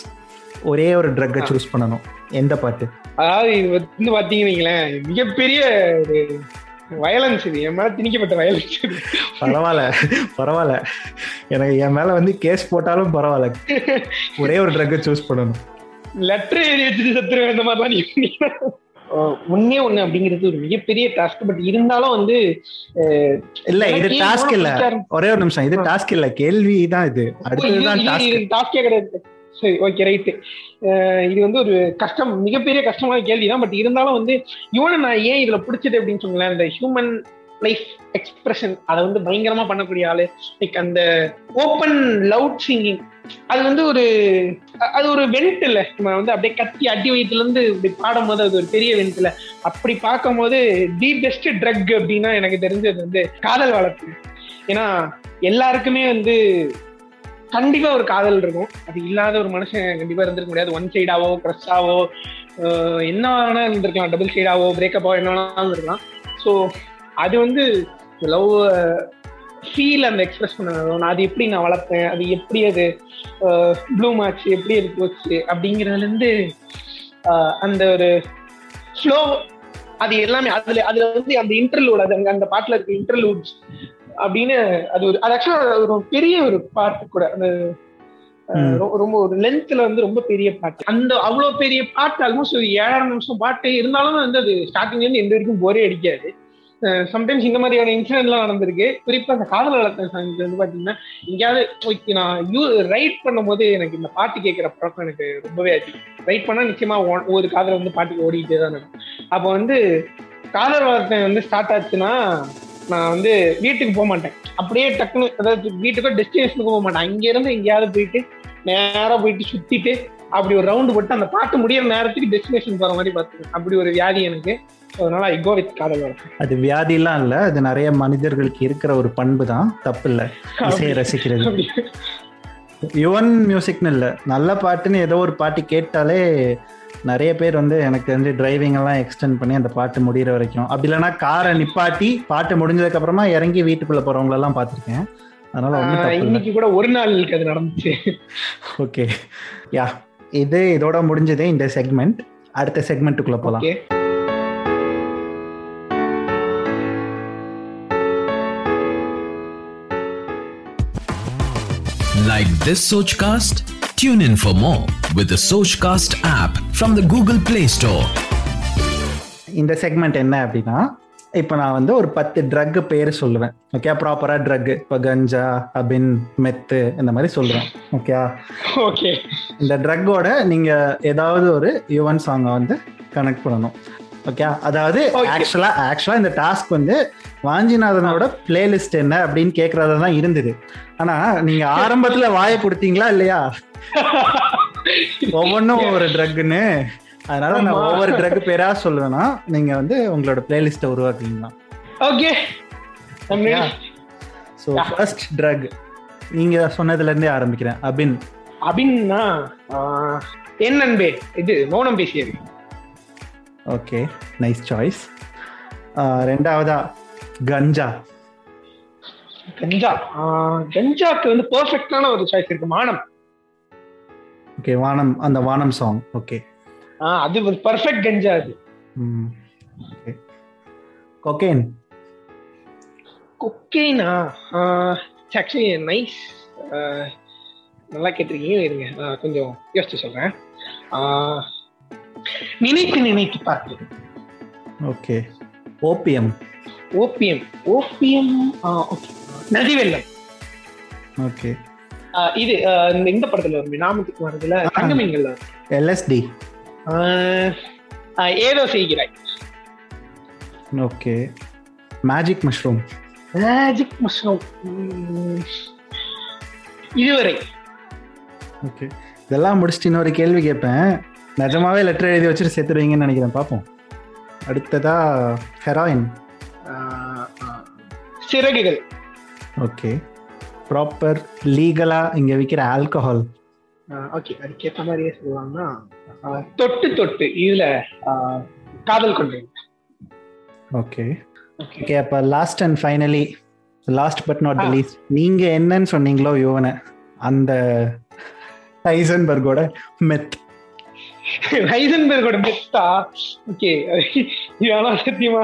ஒரே ஒரு ட்ரக்கை சூஸ் பண்ணணும். எந்த பாட்டு அதாவது இது வந்து பாத்தீங்கன்னா மிகப்பெரிய ஒரு வயலன்ஸ் இது. என் மேல திணிக்கப்பட்ட வயலன்ஸ் பரவாயில்ல பரவாயில்ல. எனக்கு என் மேல வந்து கேஸ் போட்டாலும் பரவாயில்ல. ஒரே ஒரு ட்ரக்கை சூஸ் பண்ணணும். லெட்டர் எழுதி வச்சுட்டு சத்துருவேன் இந்த மாதிரிலாம் நீ ஒன்னே ஒண்ணு அப்படிங்கிறது ஒரு மிகப்பெரிய டாஸ்க் பட் இருந்தாலும் வந்து இல்ல இது டாஸ்க் இல்ல. ஒரே ஒரு நிமிஷம். இது டாஸ்க் இல்ல. கேள்வி தான் இது. அடுத்ததுதான் டாஸ்க் கிடையாது. சரி ஓகே ரைட்டு இது வந்து ஒரு கஷ்டம் மிகப்பெரிய கஷ்டமான கேள்வி தான். பட் இருந்தாலும் வந்து இவனை நான் ஏன் இதுல பிடிச்சது அப்படின்னு சொன்னேன். இந்த ஹியூமன் லைஃப் எக்ஸ்பிரஷன் அதை வந்து பயங்கரமா பண்ணக்கூடிய ஆளு. லைக் அந்த ஓப்பன் லவுட் சிங்கிங் அது வந்து ஒரு அது ஒரு வெண்ட் இல்ல. நம்ம வந்து அப்படியே கத்தி அடி வயிற்றுல இருந்து இப்படி பாடும் போது அது ஒரு பெரிய வெண்ட் இல்ல. அப்படி பார்க்கும் போது தி பெஸ்ட் ட்ரக் அப்படின்னா எனக்கு தெரிஞ்சது வந்து காதல் வளர்ப்பு. ஏன்னா எல்லாருக்குமே வந்து கண்டிப்பா ஒரு காதல் இருக்கும். அது இல்லாத ஒரு மனுஷன் கண்டிப்பா இருந்திருக்க முடியாது. ஒன் சைடாவோ க்ரஷ்ஷாவோ என்ன வேணா இருந்திருக்கலாம். டபுள் சைடாவோ பிரேக்கப்பாவோ என்ன வேணாலும் இருக்கலாம் ஸோ அது வந்து லவ் ஃபீல் அந்த எக்ஸ்பிரஸ் பண்ண நான் அது எப்படி நான் வளர்ப்பேன் அது எப்படி அது ப்ளூம் ஆச்சு? எப்படி அது போச்சு? அப்படிங்கிறதுலேருந்து அந்த ஒரு ஸ்லோ அது எல்லாமே அதுல அதுல வந்து அந்த இன்டர்லூட் அது அங்க அந்த பாட்டுல இருக்க இன்டர்லூட்ஸ் அப்படின்னு அது ஒரு அது ஆக்சுவலா ஒரு பெரிய ஒரு பாட்டு கூட. அந்த ரொம்ப ஒரு லென்த்ல வந்து ரொம்ப பெரிய பாட்டு அந்த அவ்வளவு பெரிய பாட்டு ஆல்மோஸ்ட் ஒரு ஏழாயிரம் நிமிஷம் பாட்டு இருந்தாலும் வந்து அது ஸ்டார்டிங்ல இருந்து எந்த வரைக்கும் போரே அடிக்காது. சம்டைம்ஸ் இந்த மாதிரியான இன்சிடென்ட்லாம் நடந்திருக்கு. குறிப்பா அந்த காதல் வளர்த்த சாங்ஸ் வந்து பாத்தீங்கன்னா எங்கேயாவது நான் யூ ரைட் பண்ணும்போது எனக்கு இந்த பாட்டு கேட்கிற பழக்கம் எனக்கு ரொம்பவே ஆச்சு. ரைட் பண்ணா நிச்சயமா ஒரு காதல் வந்து பாட்டுக்கு ஓடிக்கிட்டே தான் இருக்கும். அப்போ வந்து காதல் வளர்த்த வந்து ஸ்டார்ட் ஆச்சுன்னா நான் வந்து வீட்டுக்கு போக மாட்டேன். அப்படியே டக்குன்னு அதாவது வீட்டுக்கோ டெஸ்டினேஷனுக்கு போக மாட்டேன். அங்க இருந்து எங்கேயாவது போயிட்டு நேராக போயிட்டு சுத்திட்டு அப்படி ஒரு ரவுண்டு போட்டு அந்த பாட்டு முடியிற நேரத்துக்கு டெஸ்டினேஷன் போற மாதிரி பார்த்துக்கேன் அப்படி ஒரு வியாதி எனக்கு. அதனால ஐ கோ வித் காதல் அது வியாதிலாம் இல்ல. அது நிறைய மனிதர்களுக்கு இருக்கிற ஒரு பண்பு தான் தப்பு இல்ல இசையை ரசிக்கிறது. யுவன் மியூசிக்னு இல்லை. நல்ல பாட்டுன்னு ஏதோ ஒரு பாட்டு கேட்டாலே நிறைய பேர் வந்து எனக்கு வந்து டிரைவிங் எல்லாம் எக்ஸ்டெண்ட் பண்ணி அந்த பாட்டு முடிகிற வரைக்கும். அப்படி இல்லைன்னா காரை நிப்பாட்டி பாட்டு முடிஞ்சதுக்கு அப்புறமா இறங்கி வீட்டுக்குள்ள போறவங்க எல்லாம் பார்த்துருக்கேன். அதனால இன்னைக்கு கூட ஒரு நாள் அது நடந்துச்சு. ஓகே யா இது இதோட முடிஞ்சது இந்த செக்மெண்ட் அடுத்த செக்மெண்ட்டுக்குள்ள போலாம் Like this Sochcast? Tune in for more with the Sochcast app from the Google Play Store. இந்த செக்மெண்ட் என்ன அப்படின்னா இப்போ நான் வந்து ஒரு பத்து ட்ரக் பேர் சொல்லுவேன். ஓகே ப்ராப்பரா ட்ரக் இப்போ கஞ்சா அபின் மெத்து இந்த மாதிரி சொல்லுவேன். ஓகே ஓகே இந்த ட்ரக்கோட நீங்க ஏதாவது ஒரு யுவன் சாங்கை வந்து கனெக்ட் பண்ணணும். ஓகே அதாவது ஆக்சுவலா ஆக்சுவலா இந்த டாஸ்க் வந்து வாஞ்சிநாதனோட பிளேலிஸ்ட் என்ன அப்படின்னு கேட்கறதா தான் இருந்தது. ஆனா நீங்க ஆரம்பத்துல வாயை கொடுத்தீங்களா இல்லையா? ஒவ்வொன்றும் ஒரு ட்ரக்னு அதனால நான் ஒவ்வொரு ட்ரக் பேரா சொல்லுவேன்னா நீங்க வந்து உங்களோட பிளேலிஸ்ட்டை உருவாக்குவீங்களா? ஓகே. ஸோ ஃபர்ஸ்ட் ட்ரக் நீங்க சொன்னதுல இருந்தே ஆரம்பிக்கிறேன். அபின். அபின்னா என் அன்பே. இது மௌனம் பேசியது. ஓகே நைஸ் சாய்ஸ் ரெண்டாவதா கஞ்சா. கஞ்சா. கஞ்சாக்கு வந்து பெர்ஃபெக்டான ஒரு சாய்ஸ் இருக்கு. மானம் ஓகே வானம் அந்த வானம் சாங் ஓகே அது ஒரு பர்ஃபெக்ட் கஞ்சா அது. கொக்கேன் கொக்கைனா ஆக்சுவலி நைஸ் நல்லா கேட்டிருக்கீங்க இருங்க. கொஞ்சம் யோசிச்சு சொல்றேன். நினைத்து நினைத்து பார்த்து. Okay OPM OPM OPM okay நதி வெள்ளம் ஓகே இது இந்த படத்துல வரும் நாமத்துக்கு வரதுல தங்கமீன்கள்ல வரும். எல்எஸ்டி ஏதோ செய்கிறாய். Okay. Magic mushroom magic mushroom இதுவரை. ஓகே. இதெல்லாம் முடிச்சுட்டு இன்னொரு கேள்வி கேட்பேன். நிஜமாவே லெட்டர் எழுதி வச்சுட்டு சேர்த்துருவீங்கன்னு நினைக்கிறேன். பார்ப்போம். அடுத்ததா ஹெராயின் சிறகுகள். ஓகே. ப்ராப்பர் லீகலா இங்க விற்கிற ஆல்கஹால் ஓகே அதுக்கேற்ற மாதிரியே சொல்லுவாங்கன்னா தொட்டு தொட்டு. இதுல காதல் கொண்டேன் ஓகே. ஓகே அப்ப last and finally last but not the least நீங்க என்னன்னு சொன்னீங்களோ யுவனை அந்த ஹைசன்பர்கோட மெத் ஹைசன்பர்கோட பெஸ்டா ஓகே இதெல்லாம் சத்தியமா?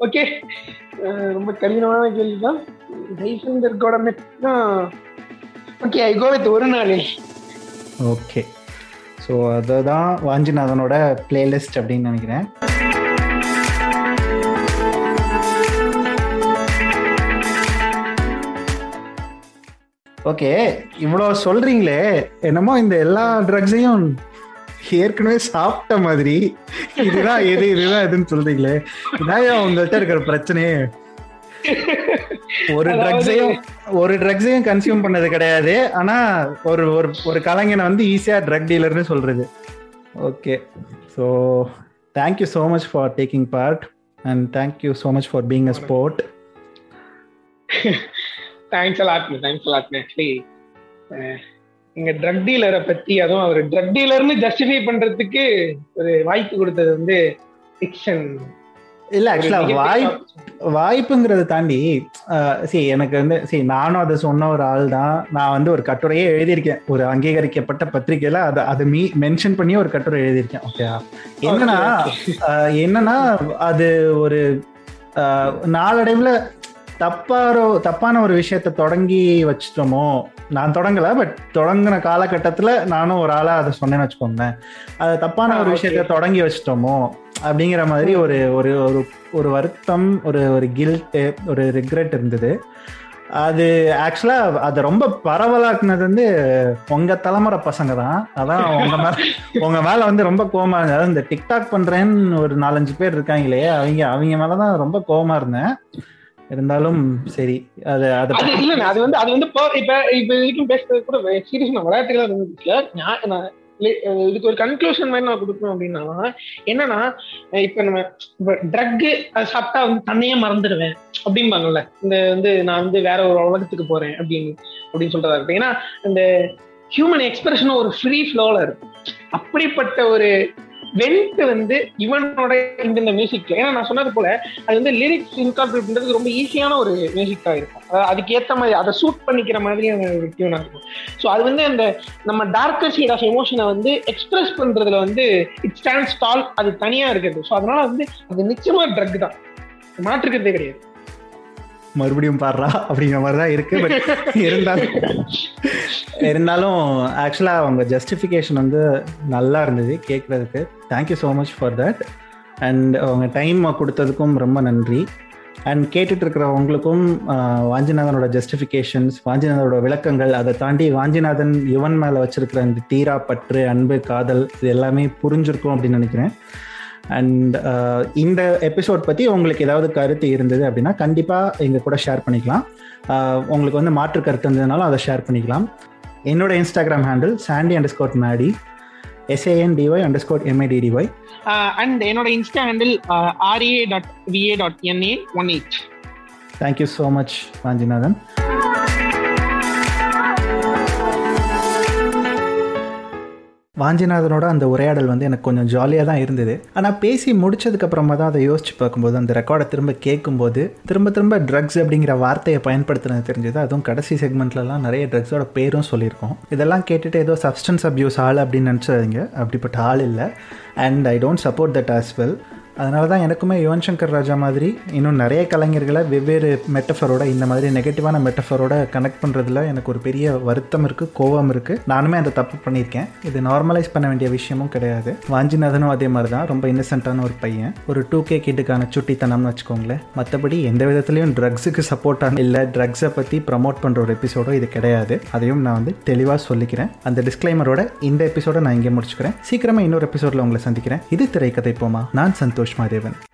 ஓகே ரொம்ப கடினமான கேள்விதான். ஹைசன்பர்கோட meth okay I go with ஒரு நாளில் ஓகே. ஸோ அதுதான் வாஞ்சிநாதனோட பிளேலிஸ்ட் அப்படின்னு நினைக்கிறேன். ஓகே இவ்வளோ சொல்றீங்களே என்னமோ இந்த எல்லா ட்ரக்ஸையும் ஏற்கனவே சாப்பிட்ட மாதிரி. இதுதான் எது இதுதான் எதுன்னு சொல்றீங்களே. இதான் உங்கள்கிட்ட இருக்கிற பிரச்சனையே. ஒரு ட்ரக்ஸையும் ஒரு ட்ரக்ஸையும் கன்சியூம் பண்ணது கிடையாது. ஆனா ஒரு ஒரு ஒரு கலைஞனை வந்து ஈஸியா ட்ரக் டீலர்னு சொல்றது. Okay so thank you so much for taking part and thank you so much for being a sport thanks a lot thanks a lot actually எங்க ட்ரக் டீலரை பத்தி அதுவும் அவர் ட்ரக் டீலர்னு ஜஸ்டிஃபை பண்றதுக்கு ஒரு வாய்ப்பு கொடுத்தது வந்து ஃபிக்ஷன் இல்ல ஆக்சுவலா வாய்ப்பு வாய்ப்புங்கிறத தாண்டி சரி எனக்கு வந்து சரி நானும் அதை சொன்ன ஒரு ஆள் தான் நான் வந்து ஒரு கட்டுரையே எழுதியிருக்கேன். ஒரு அங்கீகரிக்கப்பட்ட பத்திரிக்கையில அதை அதை மீ மென்ஷன் பண்ணி ஒரு கட்டுரை எழுதியிருக்கேன் ஓகே என்னன்னா என்னன்னா அது ஒரு நாளடைவுல தப்பாரோ தப்பான ஒரு விஷயத்த தொடங்கி வச்சிட்டோமோ நான் தொடங்கல பட் தொடங்கின காலகட்டத்துல நானும் ஒரு ஆளா அதை சொன்னேன்னு வச்சுக்கோங்களேன். அது தப்பான ஒரு. விஷயத்த தொடங்கி வச்சிட்டோமோ அப்படிங்கிற மாதிரி ஒரு ஒரு ஒரு ஒரு வருத்தம் ஒரு ஒரு கில்ட்டு ஒரு ரிக்ரெட் இருந்தது. அது ஆக்சுவலா அதை ரொம்ப பரவலாக்குனது வந்து உங்க தலைமுறை பசங்க தான். அதான் உங்க மேல உங்க மேல வந்து ரொம்ப கோவமா இருந்தது. அதாவது இந்த டிக்டாக் பண்றேன்னு ஒரு நாலஞ்சு பேர் இருக்காங்களே அவங்க அவங்க மேலதான் ரொம்ப கோவமா இருந்தேன். இருந்தாலும் சரி அது அதை அது இல்ல அது வந்து அது வந்து per- இப்ப இப்ப வரைக்கும் பேசுறது கூட சீரியஸ் நான் இருந்துச்சு இதுக்கு ஒரு கன்க்ளூஷன் மாதிரி நான் கொடுக்கணும் அப்படின்னா என்னன்னா இப்ப நம்ம இப்ப அதை சாப்பிட்டா வந்து தன்னையே மறந்துடுவேன் அப்படிம்பாங்கல்ல. இந்த வந்து நான் வந்து வேற ஒரு உலகத்துக்கு போறேன் அப்படின்னு அப்படின்னு சொல்றதா இருக்கு ஏன்னா இந்த ஹியூமன் எக்ஸ்பிரஷன் ஒரு ஃப்ரீ ஃப்ளோல இருக்கும். அப்படிப்பட்ட ஒரு வெண்ட் வந்து இவனோட இந்த இந்த மியூசிக்ல ஏன்னா நான் சொன்னது போல அது வந்து லிரிக்ஸ் இன்கார்பரேட் பண்றதுக்கு ரொம்ப ஈஸியான ஒரு மியூசிக்கா இருக்கும். அதாவது அதுக்கு ஏத்த மாதிரி அதை சூட் பண்ணிக்கிற மாதிரியான ஒரு டியூனா இருக்கும். ஸோ அது வந்து அந்த நம்ம டார்க்கர் சைட் ஆஃப் எமோஷனை வந்து எக்ஸ்பிரஸ் பண்றதுல வந்து இட் ஸ்டாண்ட் ஸ்டால் அது தனியா இருக்குது ஸோ அதனால வந்து அது நிச்சயமா ட்ரக் தான். மாற்றுக்கிறதே கிடையாது. மறுபடியும் பாடுறா அப்படிங்கிற மாதிரி தான் இருக்கு. பட் இருந்தாலும் இருந்தாலும் ஆக்சுவலா அவங்க ஜஸ்டிஃபிகேஷன் வந்து நல்லா இருந்தது கேட்கறதுக்கு. Thank you so much for that and அவங்க டைம் கொடுத்ததுக்கும் ரொம்ப நன்றி. அண்ட் கேட்டுட்டு இருக்கிறவங்களுக்கும் வாஞ்சிநாதனோட ஜஸ்டிஃபிகேஷன்ஸ் வாஞ்சிநாதனோட விளக்கங்கள் அதை தாண்டி வாஞ்சிநாதன் யுவன் மேலே வச்சிருக்கிற அந்த தீரா பற்று அன்பு காதல் இது எல்லாமே புரிஞ்சிருக்கும் அப்படின்னு நினைக்கிறேன். அண்ட் இந்த எபிசோட் பற்றி உங்களுக்கு ஏதாவது கருத்து இருந்தது அப்படின்னா கண்டிப்பாக எங்கள் கூட ஷேர் பண்ணிக்கலாம். உங்களுக்கு வந்து மாற்று கருத்து இருந்ததுனாலும் அதை ஷேர் பண்ணிக்கலாம். என்னோட Instagram handle Sandy underscore Maddy S A N D Y underscore M I T T Y and என்னோட Insta handle R A dot V A dot N A one eight thank you so much Vanchinathan வாஞ்சிநாதனோட அந்த உரையாடல் வந்து எனக்கு கொஞ்சம் ஜாலியாக தான் இருந்தது. ஆனால் பேசி முடிச்சதுக்கப்புறமா தான் அதை யோசிச்சு பார்க்கும்போது அந்த ரெக்கார்டை திரும்ப கேட்கும்போது திரும்ப திரும்ப ட்ரக்ஸ் அப்படிங்கிற வார்த்தையை பயன்படுத்தினது தெரிஞ்சது. அதுவும் கடைசி செக்மெண்ட்லலாம் நிறைய ட்ரக்ஸோட பேரும் சொல்லியிருக்கோம். இதெல்லாம் கேட்டுட்டு ஏதோ சப்ஸ்டன்ஸ் அப்யூஸ் ஆள் அப்படின்னு நினச்சாதீங்க அப்படிப்பட்ட ஆள் இல்லை. And I don't support that as well அதனால தான் எனக்குமே யுவன் சங்கர் ராஜா மாதிரி இன்னும் நிறைய கலைஞர்களை வெவ்வேறு மெட்டஃபரோட இந்த மாதிரி நெகட்டிவான மெட்டஃபரோட கனெக்ட் பண்ணுறதுல எனக்கு ஒரு பெரிய வருத்தம் இருக்குது கோவம் இருக்குது நானுமே அந்த தப்பு பண்ணியிருக்கேன். இது நார்மலைஸ் பண்ண வேண்டிய விஷயமும் கிடையாது. வாஞ்சிநாதனும் அதே மாதிரி தான் ரொம்ப இன்னசென்ட்டான ஒரு பையன். ஒரு டூ கே கிட்டுக்கான சுட்டித்தனம்னு வச்சுக்கோங்களேன். மற்றபடி எந்த விதத்துலையும் ட்ரக்ஸுக்கு சப்போர்ட்டான இல்லை ட்ரக்ஸை பற்றி ப்ரமோட் பண்ணுற ஒரு எபிசோடோ இது கிடையாது. அதையும் நான் வந்து தெளிவாக சொல்லிக்கிறேன். அந்த டிஸ்க்ளைமரோட இந்த எபிசோட நான் இங்கே முடிச்சுக்கிறேன். சீக்கிரமாக இன்னொரு எபிசோடில் உங்களை சந்திக்கிறேன். இது திரைக்கதை போமா? நான் சந்தோஷ். Ghost Rider.